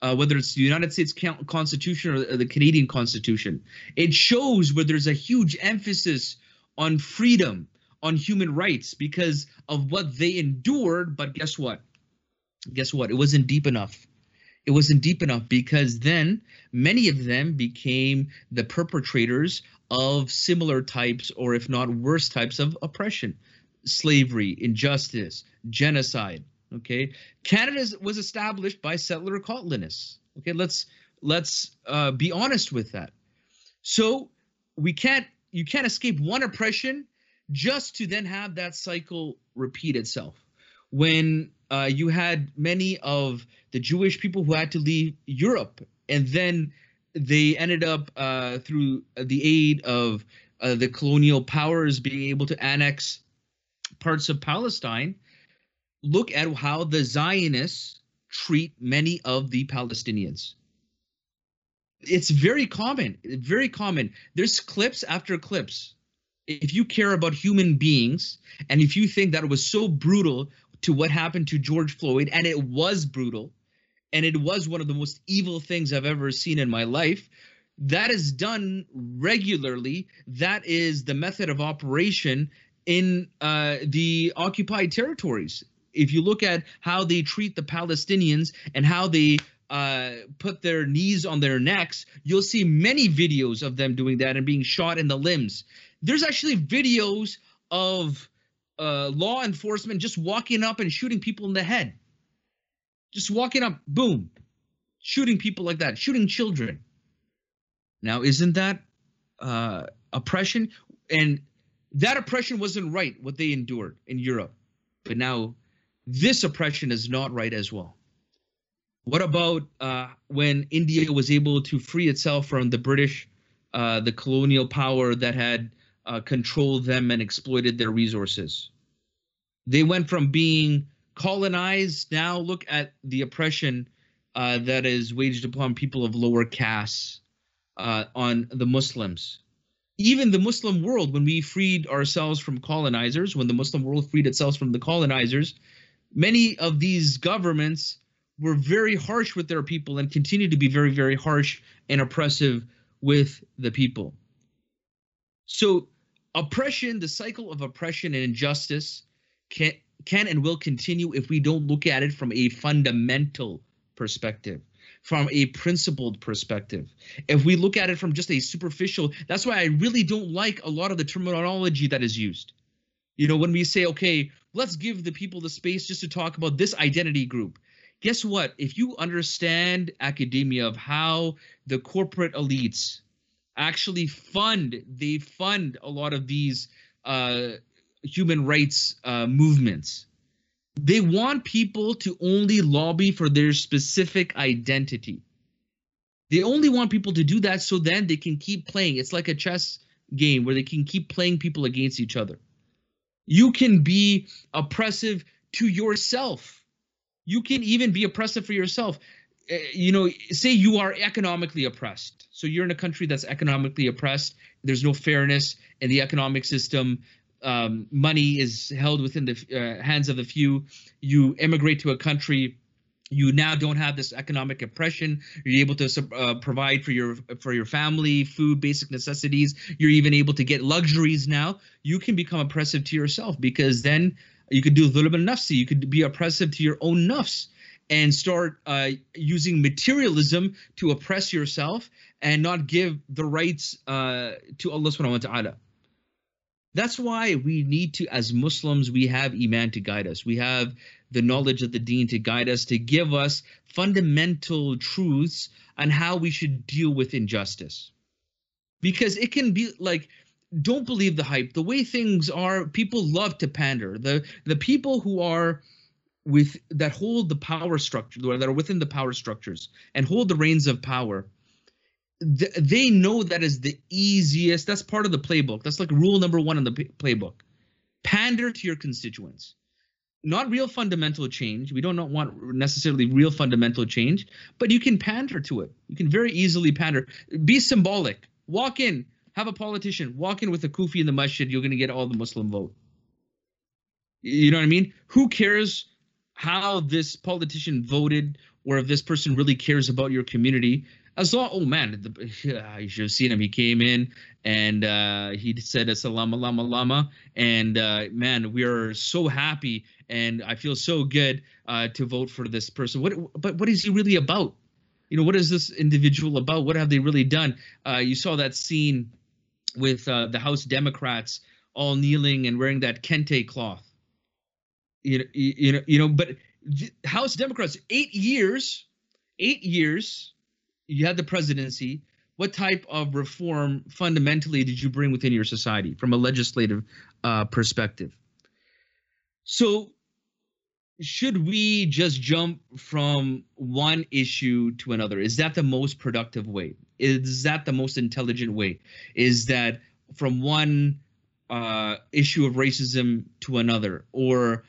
uh, whether it's the united states constitution or the canadian constitution. It shows where there's a huge emphasis on freedom on human rights because of what they endured. But guess what guess what it wasn't deep enough it wasn't deep enough because then many of them became the perpetrators of similar types, or if not worse types of oppression, slavery, injustice, genocide. Okay, Canada was established by settler colonists. Okay, let's let's uh, be honest with that. So we can't you can't escape one oppression just to then have that cycle repeat itself. When uh, you had many of the Jewish people who had to leave Europe, and then they ended up uh, through the aid of uh, the colonial powers being able to annex parts of Palestine. Look at how the Zionists treat many of the Palestinians. it's very common very common there's clips after clips if you care about human beings and if you think that it was so brutal to what happened to george floyd and it was brutal and it was one of the most evil things i've ever seen in my life. That is done regularly. That is the method of operation in uh, the occupied territories. If you look at how they treat the palestinians and how they uh, put their knees on their necks, you'll see many videos of them doing that and being shot in the limbs. There's actually videos of uh, law enforcement just walking up and shooting people in the head. Just walking up, boom, shooting people like that, shooting children. Now, isn't that uh, oppression? And that oppression wasn't right, what they endured in Europe. But now, this oppression is not right as well. What about uh, when India was able to free itself from the British, uh, the colonial power that had uh, controlled them and exploited their resources? They went from being colonized. Now look at the oppression uh, that is waged upon people of lower castes, uh, on the Muslims. Even the Muslim world, when we freed ourselves from colonizers, when the Muslim world freed itself from the colonizers, many of these governments were very harsh with their people and continue to be very, very harsh and oppressive with the people. So, oppression, the cycle of oppression and injustice, can can and will continue if we don't look at it from a fundamental perspective from a principled perspective. If we look at it from just a superficial, that's why I really don't like a lot of the terminology that is used. You know, when we say, okay, let's give the people the space just to talk about this identity group guess what? If you understand academia of how the corporate elites actually fund, they fund a lot of these uh, human rights uh, movements. They want people to only lobby for their specific identity. They only want people to do that so then they can keep playing. It's like a chess game where they can keep playing people against each other. You can be oppressive to yourself you can even be oppressive for yourself you know say you are economically oppressed. So you're in a country that's economically oppressed. There's no fairness in the economic system. Um, money is held within the uh, hands of the few. You immigrate to a country. You now don't have this economic oppression. You're able to uh, provide for your for your family food basic necessities. You're even able to get luxuries now. You can become oppressive to yourself because then you could do a dhulm al-nafsi. You could be oppressive to your own nafs and start uh, using materialism to oppress yourself and not give the rights uh, to Allah subhanahu wa ta'ala. That's why we need to, as Muslims, we have Iman to guide us. We have the knowledge of the deen to guide us, to give us fundamental truths on how we should deal with injustice. Because it can be like don't believe the hype. The way things are, people love to pander. The the people who are with that hold the power structure that are within the power structures and hold the reins of power th- they know that is the easiest that's part of the playbook. That's like rule number one in the p- playbook. Pander to your constituents. Not real fundamental change. We don't want necessarily real fundamental change but you can pander to it. You can very easily pander. Be symbolic. Walk in. Have a politician. Walk in with a kufi in the masjid, you're going to get all the Muslim vote. You know what I mean? Who cares how this politician voted or if this person really cares about your community? As long, oh man, the, yeah, you should have seen him. He came in and uh, he said "Assalamu lama lama," and uh, man, we are so happy, and I feel so good uh, to vote for this person. What, but what is he really about? You know, what is this individual about? What have they really done? Uh, you saw that scene with uh, the House Democrats all kneeling and wearing that kente cloth. You know, you know, you know. But House Democrats, eight years, eight years, you had the presidency. What type of reform fundamentally did you bring within your society from a legislative uh, perspective? So, should we just jump from one issue to another? Is that the most productive way? is that the most intelligent way? Is that from one uh, issue of racism to another, or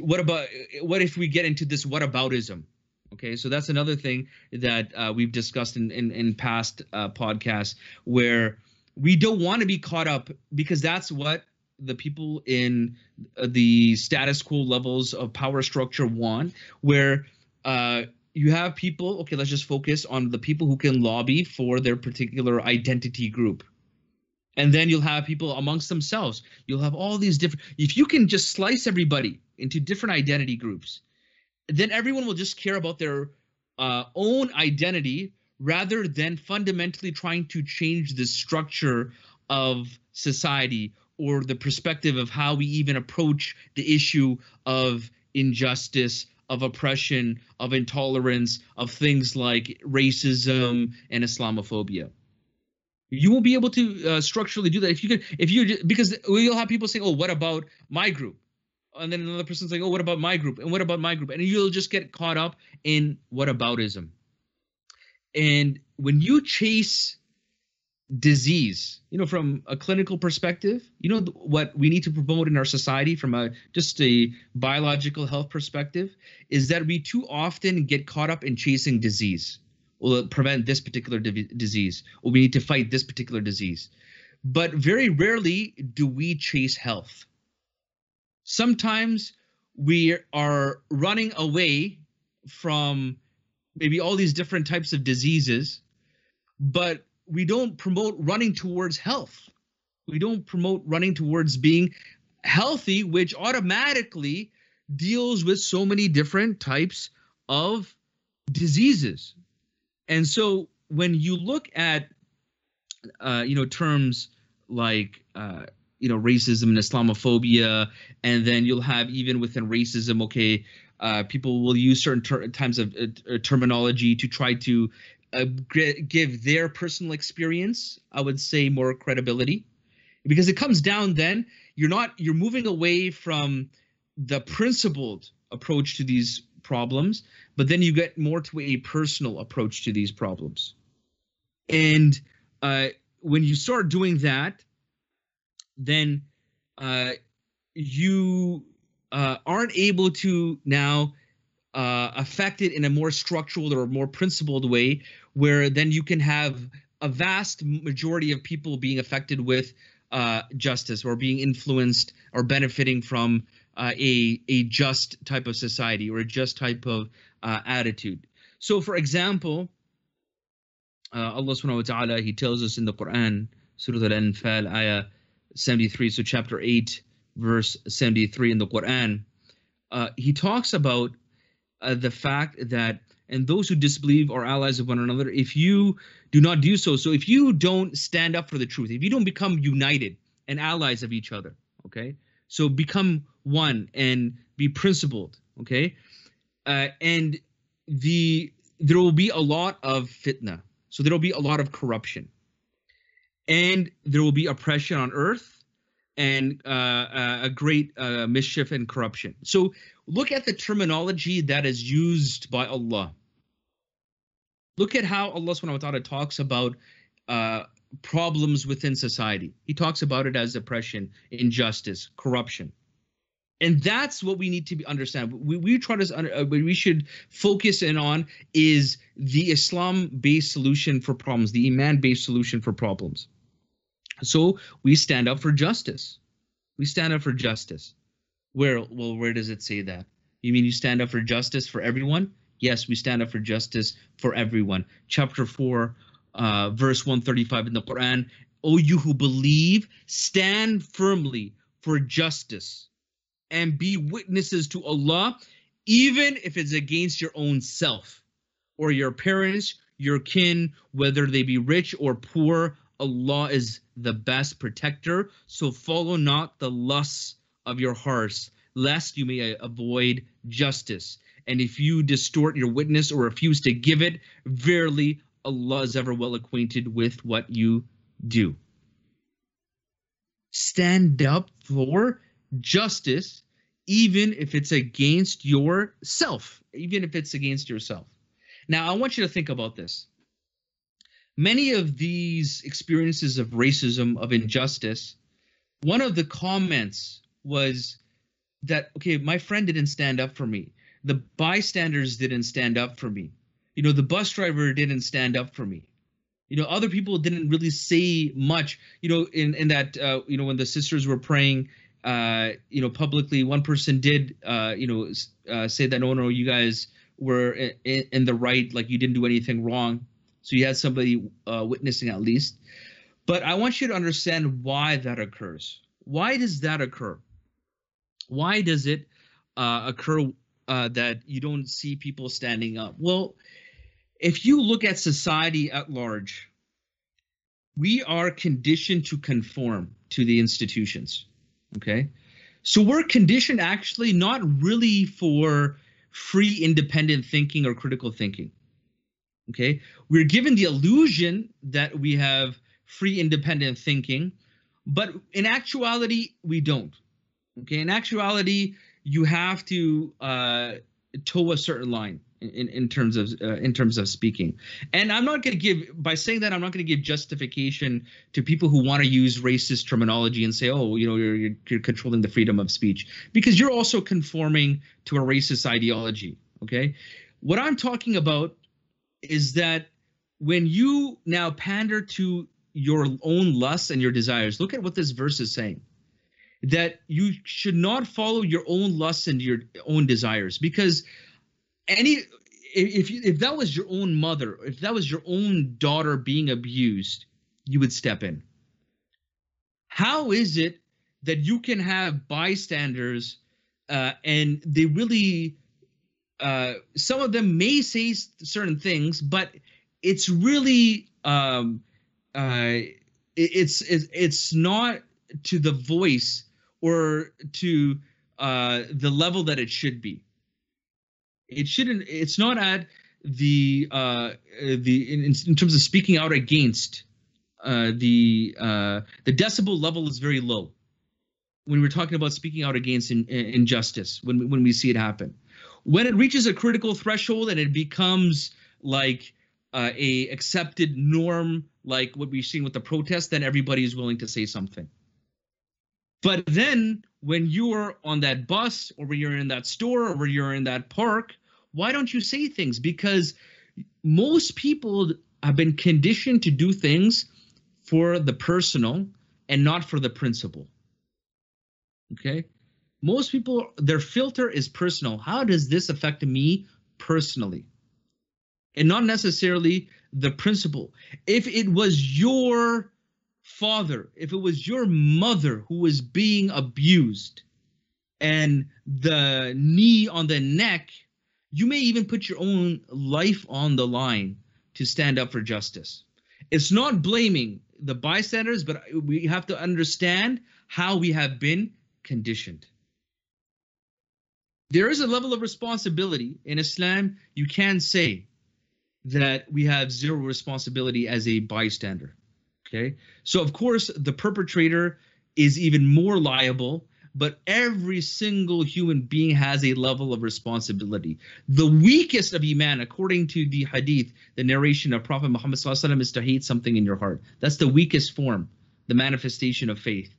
what about what if we get into this what aboutism? Okay, so that's another thing that uh, we've discussed in in, in past uh, podcasts where we don't want to be caught up because that's what the people in uh, the status quo levels of power structure want, where uh, you have people. Okay, let's just focus on the people who can lobby for their particular identity group and then you'll have people amongst themselves you'll have all these different if you can just slice everybody into different identity groups. Then everyone will just care about their uh, own identity rather than fundamentally trying to change the structure of society or the perspective of how we even approach the issue of injustice of oppression of intolerance of things like racism and islamophobia. You won't be able to uh, structurally do that if you could if you because we'll have people saying oh what about my group and then another person's like oh what about my group? And what about my group? And you'll just get caught up in what aboutism and when you chase disease you know from a clinical perspective you know what we need to promote in our society from a just a biological health perspective is that we too often get caught up in chasing disease. Will uh, prevent this particular disease. Or we need to fight this particular disease. But very rarely do we chase health sometimes we are running away from maybe all these different types of diseases but we don't promote running towards health. We don't promote running towards being healthy which automatically deals with so many different types of diseases. And so when you look at uh, you know terms like uh, you know racism and Islamophobia, and then you'll have even within racism, okay, uh, people will use certain ter- times of uh, terminology to try to uh, give their personal experience, I would say, more credibility, because it comes down then you're not you're moving away from the principled approach to these problems, but then you get more to a personal approach to these problems. And uh, when you start doing that, then uh, you uh, aren't able to now uh, affect it in a more structural or more principled way, where then you can have a vast majority of people being affected with uh, justice or being influenced or benefiting from uh, a a just type of society or a just type of uh, attitude. So, for example, uh, Allah Subhanahu wa Taala He tells us in the Quran, Surah Al-Anfal, ayah 73, so chapter 8, verse 73 in the Quran. Uh, he talks about uh, the fact that and those who disbelieve are allies of one another if you do not do so so if you don't stand up for the truth if you don't become united and allies of each other okay so become one and be principled. Okay, uh, and the there will be a lot of fitna. So there will be a lot of corruption, and there will be oppression on earth, and uh, uh, a great uh, mischief and corruption. So look at the terminology that is used by Allah. Look at how Allah subhanahu wa ta'ala talks about uh, problems within society. He talks about it as oppression, injustice, corruption. And that's what we need to understand. We, we try to uh, we should focus in on is the Islam-based solution for problems, the Iman-based solution for problems. So we stand up for justice. We stand up for justice. Where well, where does it say that? You mean you stand up for justice for everyone? Yes, we stand up for justice for everyone. Chapter four uh, verse 135 in the Quran, O you who believe, stand firmly for justice and be witnesses to Allah, even if it's against your own self or your parents, your kin, whether they be rich or poor. Allah is the best protector. So follow not the lusts of your hearts, lest you may avoid justice. And if you distort your witness or refuse to give it, verily Allah is ever well acquainted with what you do. Stand up for justice, even if it's against yourself, even if it's against yourself. Now, I want you to think about this. Many of these experiences of racism, of injustice, one of the comments was that, okay, my friend didn't stand up for me. the bystanders didn't stand up for me. You know the bus driver didn't stand up for me. You know other people didn't really say much. You know in in that uh, you know when the sisters were praying uh, you know publicly one person did uh, you know uh, say that no no you guys were in, in, the right like you didn't do anything wrong so you had somebody uh, witnessing at least. But i want you to understand why that occurs. Why does that occur? Why does it uh, occur uh, that you don't see people standing up? Well if you look at society at large we are conditioned to conform to the institutions okay? So we're conditioned actually not really for free independent thinking or critical thinking okay? We're given the illusion that we have free independent thinking but in actuality we don't okay? In actuality you have to uh, toe a certain line in, in terms of uh, in terms of speaking. And i'm not going to give by saying that i'm not going to give justification to people who want to use racist terminology and say oh you know you're, you're, you're controlling the freedom of speech because you're also conforming to a racist ideology okay? What i'm talking about is that when you now pander to your own lusts and your desires look at what this verse is saying that you should not follow your own lusts and your own desires because any if you, if that was your own mother, if that was your own daughter being abused, you would step in. How is it that you can have bystanders uh, and they really uh, some of them may say certain things, but it's really um, uh, it's it's it's not to the voice or to uh, the level that it should be. It shouldn't it's not at the uh the in, in terms of speaking out against uh the uh the decibel level is very low. When we're talking about speaking out against in, in, injustice when when we see it happen when it reaches a critical threshold and it becomes like uh, a accepted norm like what we've seen with the protests then everybody is willing to say something but then when you're on that bus or when you're in that store or when you're in that park why don't you say things? Because most people have been conditioned to do things for the personal and not for the principle. Okay? Most people, their filter is personal. How does this affect me personally? And not necessarily the principle. If it was your father, if it was your mother who was being abused, and the knee on the neck you may even put your own life on the line to stand up for justice. It's not blaming the bystanders, but we have to understand how we have been conditioned. There is a level of responsibility in Islam. You can say that we have zero responsibility as a bystander. Okay. So, of course, the perpetrator is even more liable but every single human being has a level of responsibility. The weakest of Iman, according to the hadith, the narration of Prophet Muhammad is to hate something in your heart. That's the weakest form, the manifestation of faith.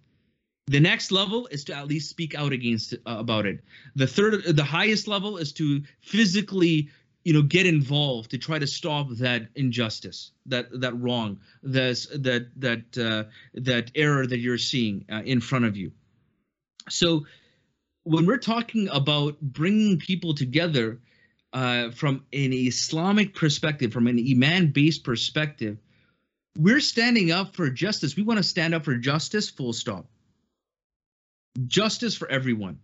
The next level is to at least speak out against uh, about it. The third, the highest level is to physically, you know, get involved to try to stop that injustice, that that wrong, that that that uh, that error that you're seeing uh, in front of you. So when we're talking about bringing people together uh, from an Islamic perspective, from an Iman-based perspective, we're standing up for justice. We want to stand up for justice, full stop. Justice for everyone,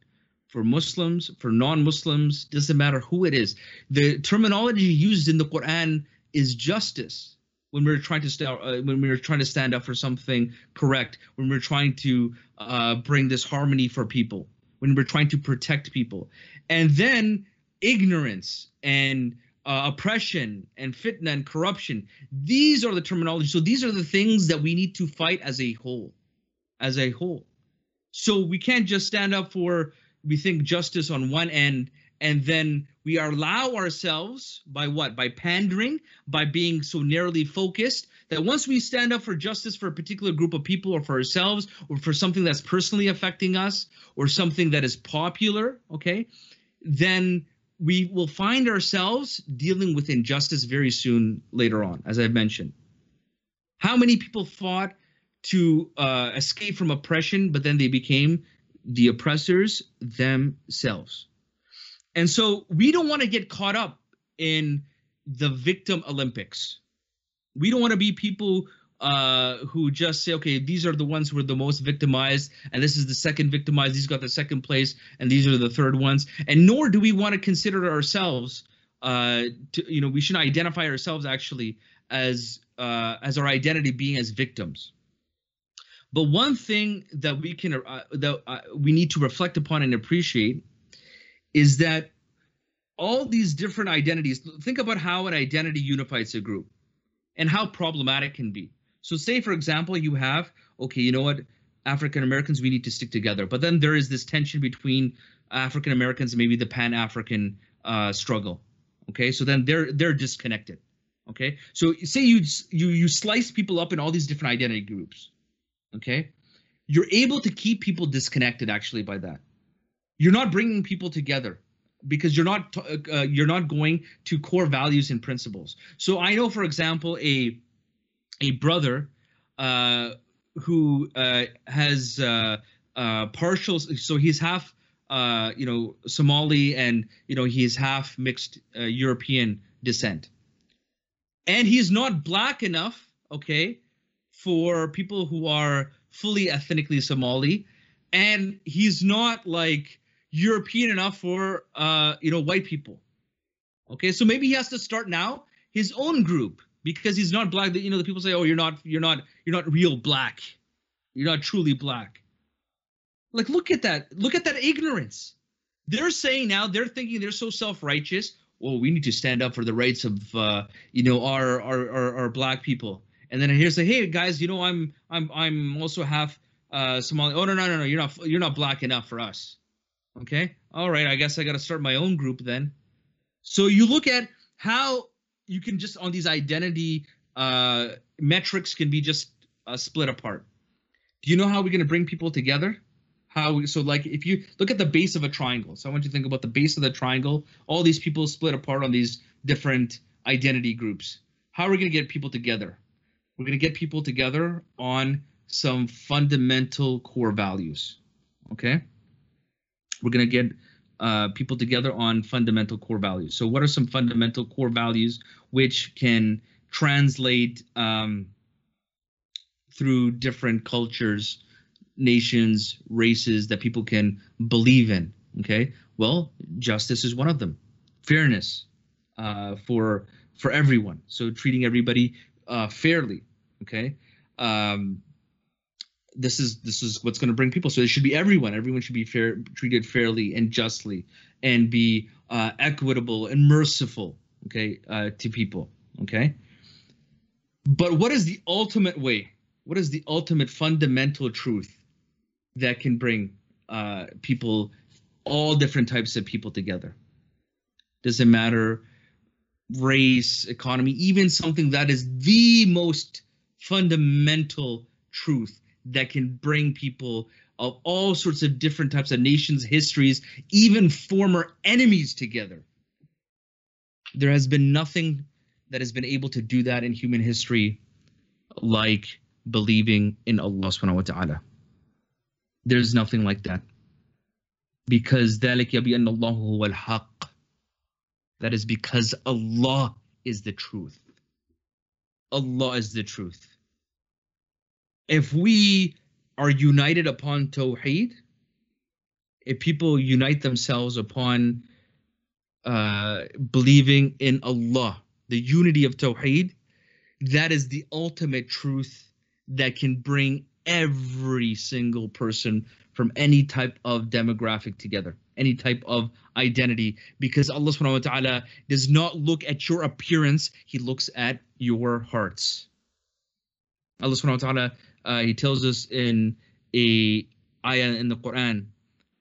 for Muslims, for non-Muslims, doesn't matter who it is. The terminology used in the Quran is justice when we're trying to stand uh, when we're trying to stand up for something correct when we're trying to uh, bring this harmony for people when we're trying to protect people. And then ignorance and uh, oppression and fitna and corruption. These are the terminology. So these are the things that we need to fight as a whole as a whole so we can't just stand up for we think justice on one end and then we allow ourselves by what by pandering by being so narrowly focused that once we stand up for justice for a particular group of people or for ourselves or for something that's personally affecting us or something that is popular okay then we will find ourselves dealing with injustice very soon later on, as I've mentioned. How many people fought to uh, escape from oppression, but then they became the oppressors themselves? And so we don't want to get caught up in the victim Olympics. We don't want to be people uh, who just say, okay, these are the ones who are the most victimized, and this is the second victimized. These got the second place, and these are the third ones. And nor do we want to consider ourselves, uh, to, you know, we shouldn't identify ourselves actually as uh, as our identity being as victims. But one thing that we can uh, that uh, we need to reflect upon and appreciate is that all these different identities. Think about how an identity unifies a group, and how problematic can be. So say, for example, you have, okay, you know what, African Americans, we need to stick together. But then there is this tension between African Americans and maybe the Pan African uh, struggle. Okay, so then they're they're disconnected. Okay, so say you you you slice people up in all these different identity groups. Okay, you're able to keep people disconnected actually by that. You're not bringing people together because you're not uh, you're not going to core values and principles. So I know, for example, a a brother uh, who uh, has uh, uh, partial, so he's half, uh, you know, Somali and you know he's half mixed uh, European descent, and he's not black enough, okay, for people who are fully ethnically Somali, and he's not like European enough for uh, you know white people. Okay, so maybe he has to start now his own group because he's not black. You know, the people say, "Oh, you're not, you're not, you're not real black. You're not truly black." Like, look at that. Look at that ignorance. They're saying now they're thinking they're so self-righteous. Well, we need to stand up for the rights of, uh, you know, our, our our our black people. And then here's say, "Hey guys, you know, I'm I'm I'm also half uh, Somali." Oh no no no no, you're not you're not black enough for us. Okay, all right. I guess I got to start my own group then. So you look at how you can just on these identity uh, metrics can be just uh, split apart. Do you know how we're going to bring people together? How we, so like if you look at the base of a triangle. So I want you to think about the base of the triangle. All these people split apart on these different identity groups. How are we going to get people together? We're going to get people together on some fundamental core values. Okay. We're going to get uh, people together on fundamental core values. So, what are some fundamental core values which can translate um, through different cultures, nations, races that people can believe in? Okay, well, justice is one of them. Fairness uh, for for everyone. So treating everybody uh, fairly. Okay. Um, this is this is what's going to bring people. So it should be everyone. Everyone should be fair, treated fairly and justly, and be uh, equitable and merciful. Okay, uh, to people. Okay. But what is the ultimate way? What is the ultimate fundamental truth that can bring uh, people, all different types of people together? Doesn't matter race, economy, even something that is the most fundamental truth that can bring people of all sorts of different types of nations, histories, even former enemies together. There has been nothing that has been able to do that in human history like believing in Allah subhanahu wa ta'ala. There's nothing like that. Because ذلك بأن الله هو الحق. That is because Allah is the truth. Allah is the truth. If we are united upon Tawheed, if people unite themselves upon uh, believing in Allah, the unity of Tawheed, that is the ultimate truth that can bring every single person from any type of demographic together, any type of identity, because Allah subhanahu wa ta'ala does not look at your appearance, He looks at your hearts. Allah subhanahu wa ta'ala uh, he tells us in a ayah in the Quran,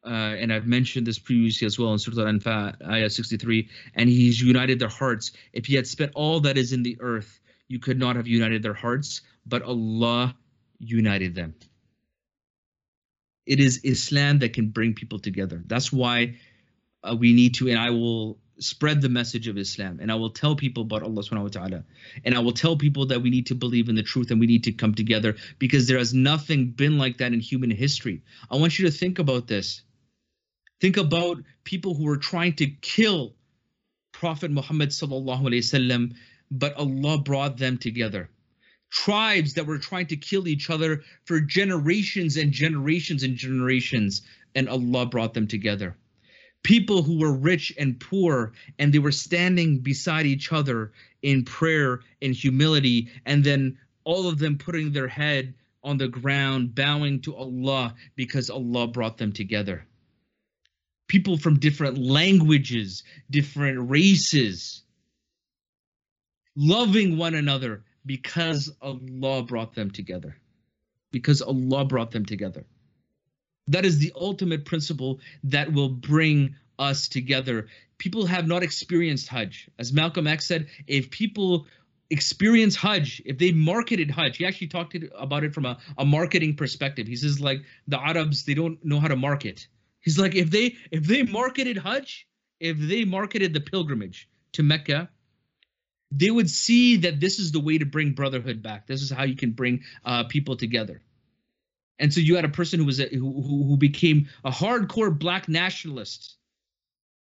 uh, and I've mentioned this previously as well in Surah Al-Anfal, ayah 63, and he's united their hearts. If he had spent all that is in the earth, you could not have united their hearts, but Allah united them. It is Islam that can bring people together. That's why uh, we need to, and I will spread the message of Islam and I will tell people about Allah subhanahu wa ta'ala. And I will tell people that we need to believe in the truth and we need to come together because there has nothing been like that in human history. I want you to think about this. Think about people who were trying to kill Prophet Muhammad sallallahu alaihi wasallam, but Allah brought them together. Tribes that were trying to kill each other for generations and generations and generations, and Allah brought them together people who were rich and poor and they were standing beside each other in prayer and humility and then all of them putting their head on the ground bowing to Allah because Allah brought them together. People from different languages different races loving one another because Allah brought them together. Because Allah brought them together that is the ultimate principle that will bring us together. People have not experienced Hajj. As Malcolm X said, if people experience Hajj, if they marketed Hajj, he actually talked about it from a, a marketing perspective. He says like the Arabs, they don't know how to market. He's like, if they if they marketed Hajj, if they marketed the pilgrimage to Mecca, they would see that this is the way to bring brotherhood back. This is how you can bring uh, people together. And so you had a person who was a, who who became a hardcore black nationalist,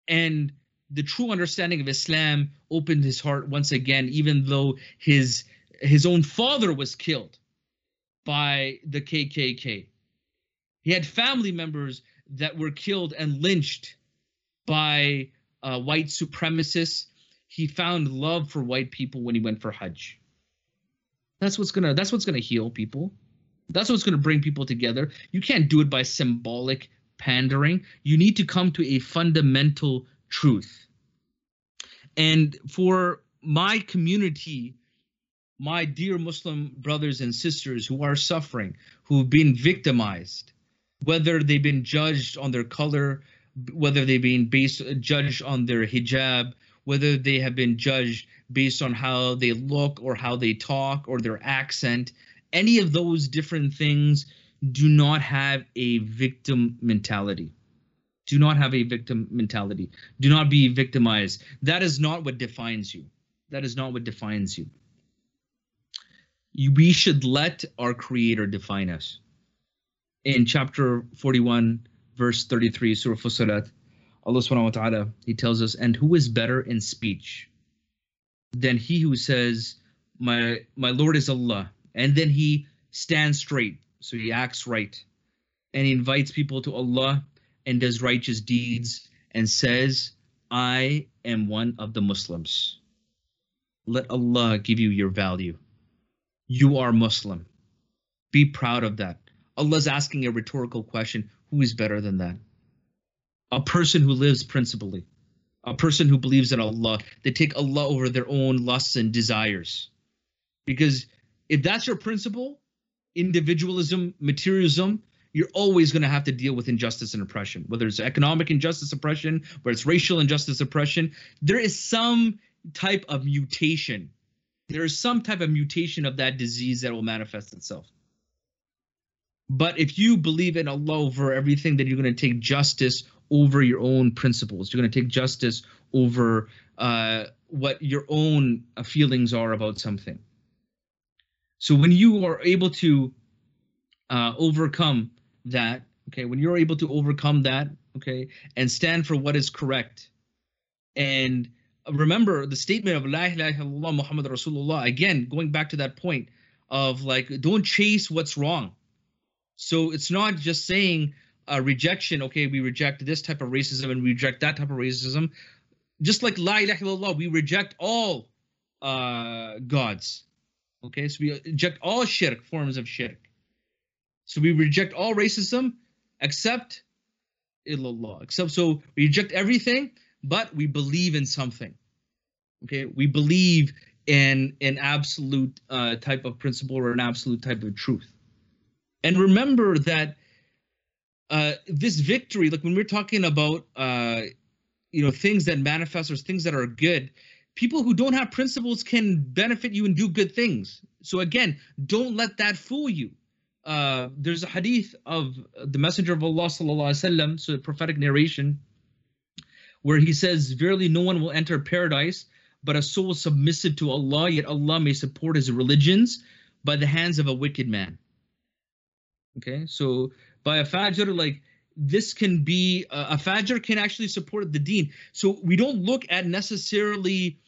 and the true understanding of Islam opened his heart once again, even though his his own father was killed by the KKK. He had family members that were killed and lynched by uh, white supremacists. He found love for white people when he went for Hajj. That's what's gonna. That's what's gonna heal people. That's what's going to bring people together. You can't do it by symbolic pandering. You need to come to a fundamental truth. And for my community, my dear Muslim brothers and sisters who are suffering, who've been victimized, whether they've been judged on their color, whether they've been based judged on their hijab, whether they have been judged based on how they look or how they talk or their accent, any of those different things do not have a victim mentality. Do not have a victim mentality. Do not be victimized. That is not what defines you. That is not what defines you. we should let our Creator define us. In chapter 41, verse 33, Surah Fussilat, Allah subhanahu wa ta'ala, He tells us, and who is better in speech than he who says, My my Lord is Allah, and then he stands straight. So he acts right. And he invites people to allah and does righteous deeds and says i am one of the muslims. Let allah give you your value. You are muslim. Be proud of that. Allah's asking a rhetorical question. Who is better than that? A person who lives principally. A person who believes in allah. They take allah over their own lusts and desires. Because if that's your principle, individualism, materialism, you're always going to have to deal with injustice and oppression, whether it's economic injustice, oppression, whether it's racial injustice, oppression. There is some type of mutation. There is some type of mutation of that disease that will manifest itself. But if you believe in Allah over everything, then you're going to take justice over your own principles. You're going to take justice over uh, what your own uh, feelings are about something. So when you are able to uh, overcome that, okay, when you're able to overcome that, okay, and stand for what is correct, and remember the statement of La ilaha illallah Muhammad Rasulullah, again, going back to that point of like, don't chase what's wrong. So it's not just saying rejection, okay, we reject this type of racism and we reject that type of racism. Just like La ilaha illallah, we reject all uh, gods. Okay, so we reject all shirk, forms of shirk. So we reject all racism except illallah. Except so we reject everything, but we believe in something. Okay, we believe in an absolute uh, type of principle or an absolute type of truth. And remember that uh, this victory, like when we're talking about uh, you know things that manifest or things that are good, people who don't have principles can benefit you and do good things. So again, don't let that fool you. Uh, there's a hadith of the Messenger of Allah wasallam, so prophetic narration, where he says, Verily, no one will enter paradise but a soul submissive to Allah, yet Allah may support his religions by the hands of a wicked man. Okay, so by a fajir, like this can be uh, a fajir can actually support the deen. So we don't look at necessarily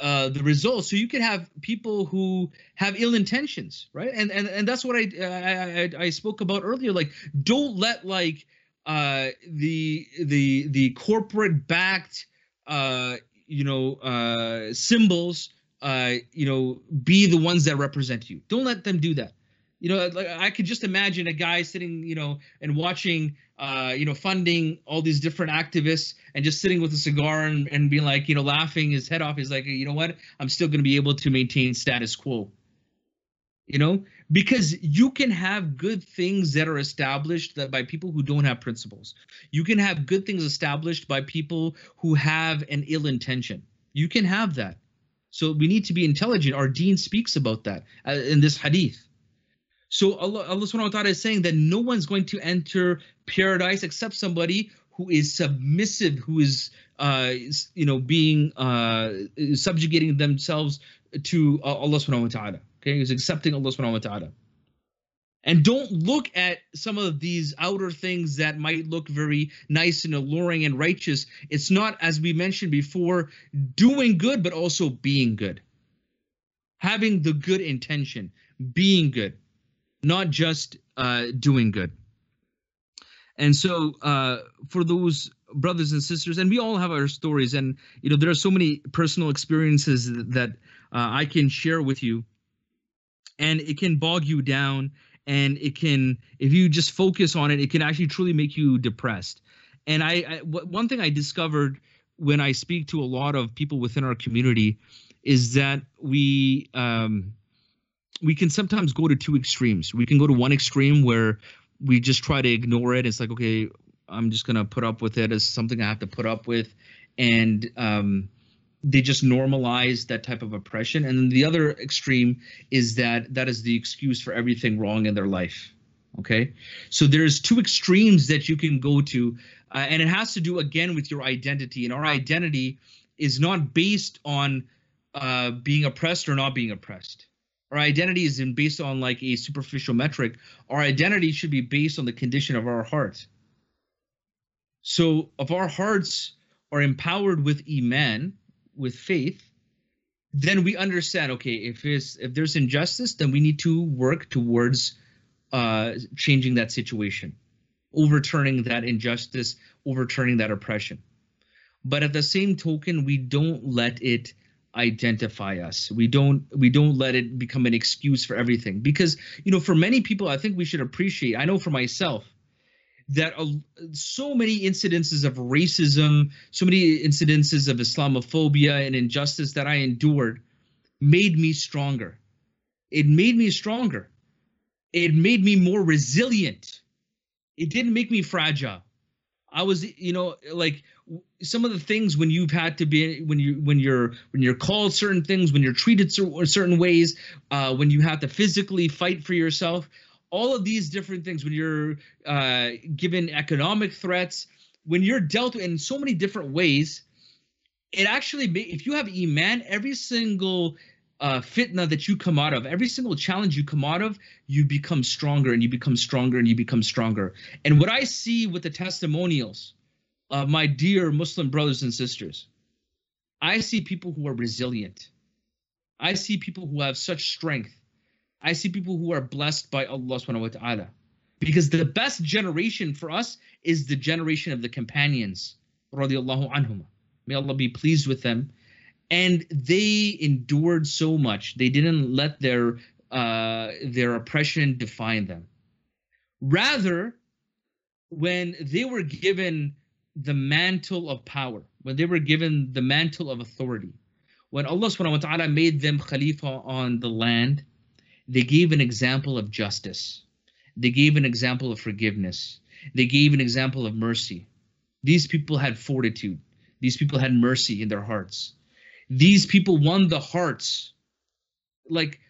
uh, the results. So you could have people who have ill intentions, right? And and and that's what I I, I, I spoke about earlier. Like, don't let like uh, the the the corporate backed uh, you know uh, symbols uh, you know be the ones that represent you. Don't let them do that. You know, like I could just imagine a guy sitting, you know, and watching, uh, you know, funding all these different activists and just sitting with a cigar and, and being like, you know, laughing his head off. He's like, you know what? I'm still going to be able to maintain status quo. You know, because you can have good things that are established that by people who don't have principles. You can have good things established by people who have an ill intention. You can have that. So we need to be intelligent. Our deen speaks about that uh, in this hadith. So Allah, Allah subhanahu wa ta'ala is saying that no one's going to enter paradise except somebody who is submissive, who is, uh, you know, being uh, subjugating themselves to uh, Allah subhanahu wa ta'ala. Okay, who's accepting Allah subhanahu wa ta'ala. And don't look at some of these outer things that might look very nice and alluring and righteous. It's not, as we mentioned before, doing good, but also being good. Having the good intention, being good not just uh, doing good. And so, uh, for those brothers and sisters, and we all have our stories, and you know, there are so many personal experiences that uh, I can share with you, and it can bog you down, and it can, if you just focus on it, it can actually truly make you depressed. And I, I one thing I discovered when I speak to a lot of people within our community is that we um, we can sometimes go to two extremes. We can go to one extreme where we just try to ignore it. It's like, okay, I'm just gonna put up with it as something I have to put up with, and um, they just normalize that type of oppression. And then the other extreme is that that is the excuse for everything wrong in their life. Okay, so there's two extremes that you can go to, uh, and it has to do again with your identity. And our identity is not based on uh, being oppressed or not being oppressed our identity isn't based on like a superficial metric. Our identity should be based on the condition of our heart. So if our hearts are empowered with iman, with faith, then we understand. Okay, if it's if there's injustice, then we need to work towards uh, changing that situation, overturning that injustice, overturning that oppression. But at the same token, we don't let it identify us. We don't we don't let it become an excuse for everything. Because you know for many people i think we should appreciate i know for myself that so many incidences of racism so many incidences of islamophobia and injustice that i endured made me stronger. It made me stronger. It made me more resilient. It didn't make me fragile. I was you know like some of the things when you've had to be when you when you're when you're called certain things when you're treated certain ways uh, when you have to physically fight for yourself all of these different things when you're uh, given economic threats when you're dealt in so many different ways it actually if you have iman every single uh, fitna that you come out of, every single challenge you come out of, you become stronger and you become stronger and you become stronger. And what I see with the testimonials uh, my dear Muslim brothers and sisters, I see people who are resilient. I see people who have such strength. I see people who are blessed by Allah subhanahu wa ta'ala. Because the best generation for us is the generation of the companions, radiallahu anhum. May Allah be pleased with them. And they endured so much. They didn't let their uh, their oppression define them. Rather, when they were given the mantle of power, when they were given the mantle of authority, when Allah subhanahu wa ta'ala made them Khalifa on the land, they gave an example of justice. They gave an example of forgiveness. They gave an example of mercy. These people had fortitude. These people had mercy in their hearts. These people won the hearts. Like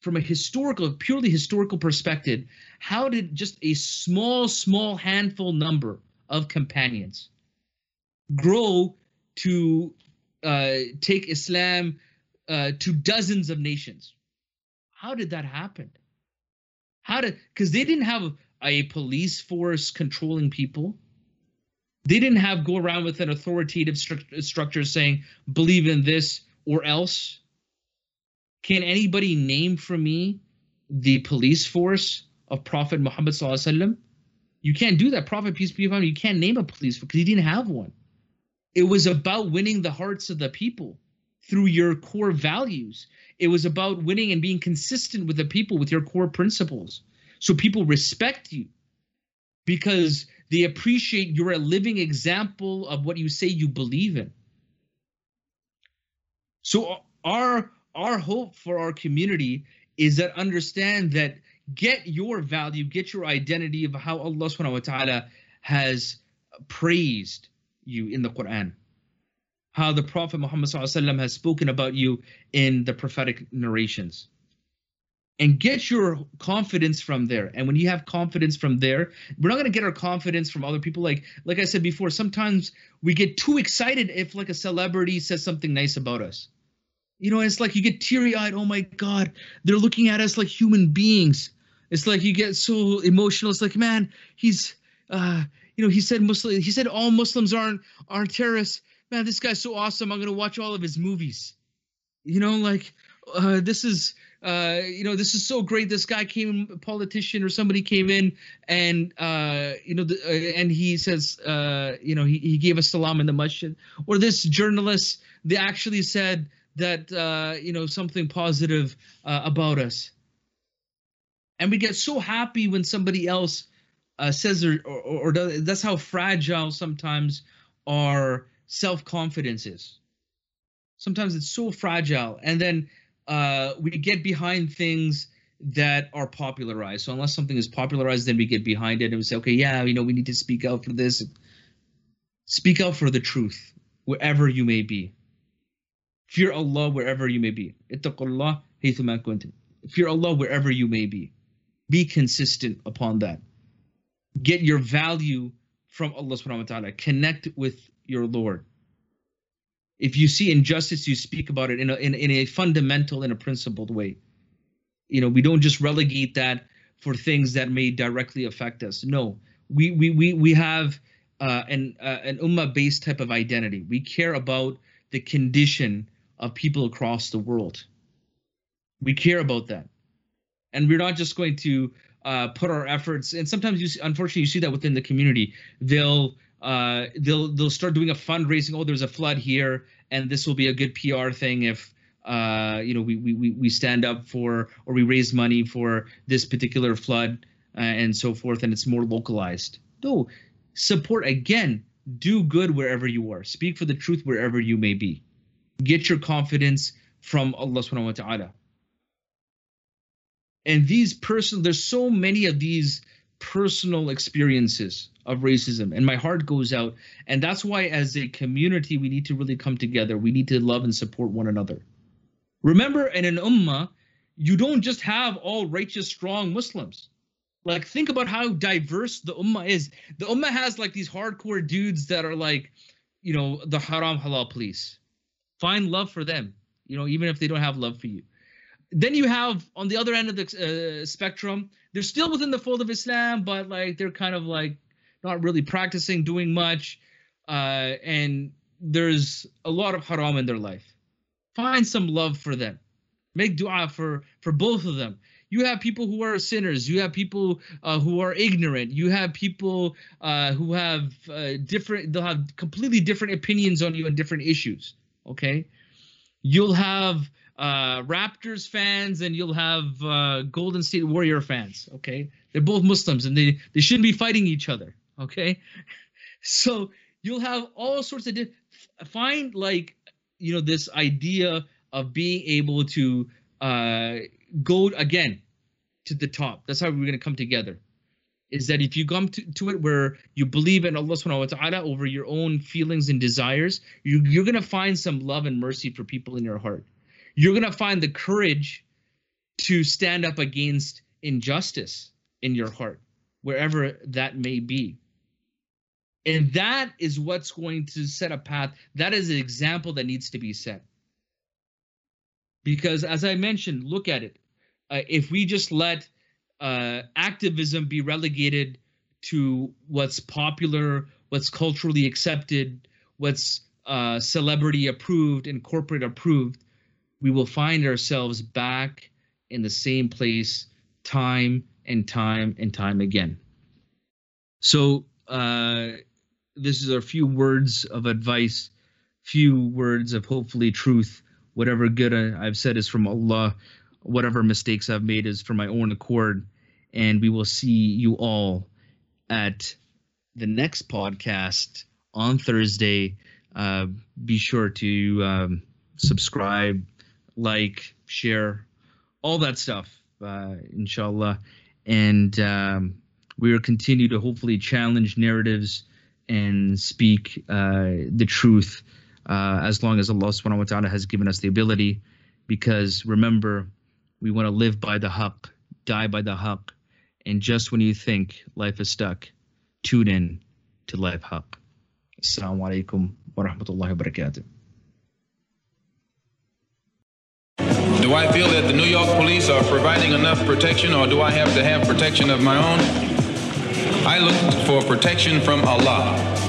from a historical, purely historical perspective, how did just a small, small handful number of companions grow to uh, take Islam uh, to dozens of nations. How did that happen? How did because they didn't have a police force controlling people. They didn't have go around with an authoritative stru- structure saying believe in this or else. Can anybody name for me the police force of Prophet Muhammad You can't do that. Prophet peace be upon him. You can't name a police because he didn't have one. It was about winning the hearts of the people through your core values. It was about winning and being consistent with the people with your core principles. So people respect you because they appreciate you're a living example of what you say you believe in. So uh, our our hope for our community is that understand that get your value, get your identity of how Allah subhanahu wa ta'ala has praised you in the Quran how the Prophet Muhammad has spoken about you in the prophetic narrations. And get your confidence from there. And when you have confidence from there, we're not going to get our confidence from other people. Like, like I said before, sometimes we get too excited if like a celebrity says something nice about us. You know, it's like you get teary-eyed. Oh my God, they're looking at us like human beings. It's like you get so emotional. It's like, man, he's, uh, you know, he said Muslim. He said all Muslims aren't aren't terrorists man, this guy's so awesome. I'm gonna watch all of his movies. You know, like uh, this is uh, you know, this is so great. This guy came, a politician or somebody came in, and uh, you know, the, uh, and he says, uh, you know, he, he gave us salam in the masjid. Or this journalist, they actually said that uh, you know something positive uh, about us, and we get so happy when somebody else uh, says or, or, or does, that's how fragile sometimes our self confidence is. Sometimes it's so fragile, and then uh, we get behind things that are popularized. So unless something is popularized, then we get behind it and we say, okay, yeah, you know, we need to speak out for this. Speak out for the truth wherever you may be. Fear Allah wherever you may be. Ittaqullah Fear Allah wherever you may be. Be consistent upon that. Get your value from Allah subhanahu wa ta'ala. Connect with your Lord. If you see injustice, you speak about it in a, in, in a fundamental and a principled way. You know, we don't just relegate that for things that may directly affect us. No, we we we we have uh, an uh, an ummah based type of identity. We care about the condition of people across the world. We care about that, and we're not just going to uh, put our efforts. And sometimes you, see, unfortunately, you see that within the community. They'll uh, they'll they'll start doing a fundraising. Oh, there's a flood here, and this will be a good PR thing if uh, you know we, we we stand up for or we raise money for this particular flood uh, and so forth, and it's more localized. No, support again. Do good wherever you are. Speak for the truth wherever you may be. Get your confidence from Allah subhanahu wa ta'ala. And these personal, there's so many of these personal experiences of racism and my heart goes out. And that's why as a community we need to really come together. We need to love and support one another. Remember in an ummah you don't just have all righteous strong muslims. Like think about how diverse the ummah is. The ummah has like these hardcore dudes that are like you know the haram halal police. Find love for them you know even if they don't have love for you then you have on the other end of the uh, spectrum they're still within the fold of islam but like they're kind of like not really practicing, doing much, uh, and there's a lot of haram in their life. Find some love for them. Make dua for for both of them. You have people who are sinners. You have people uh, who are ignorant. You have people uh, who have uh, different. They'll have completely different opinions on you on different issues. Okay, you'll have uh, Raptors fans and you'll have uh, Golden State Warrior fans. Okay, they're both Muslims and they they shouldn't be fighting each other. Okay, so you'll have all sorts of di- find like you know this idea of being able to uh, go again to the top. That's how we're to come together. Is that if you come to, to it where you believe in Allah subhanahu wa ta'ala over your own feelings and desires, you, you're to find some love and mercy for people in your heart. You're going to find the courage to stand up against injustice in your heart, wherever that may be And that is what's going to set a path. That is an example that needs to be set. Because as I mentioned, look at it. Uh, if we just let uh, activism be relegated to what's popular, what's culturally accepted, what's uh, celebrity approved and corporate approved, we will find ourselves back in the same place time and time and time again. So, uh, this is a few words of advice, few words of hopefully truth. Whatever good I've said is from Allah. Whatever mistakes I've made is from my own accord. And we will see you all at the next podcast on Thursday. Uh, be sure to um, subscribe, like, share, all that stuff, uh, inshallah. And um, we will continue to hopefully challenge narratives and speak uh, the truth uh, as long as Allah subhanahu wa ta'ala has given us the ability. Because remember, we want to live by the haqq, die by the haqq. And just when you think life is stuck, tune in to Life Haqq. Assalamu alaikum wa rahmatullahi wa barakatuh. Do I feel that the New York police are providing enough protection or do I have to have protection of my own? I look for protection from Allah.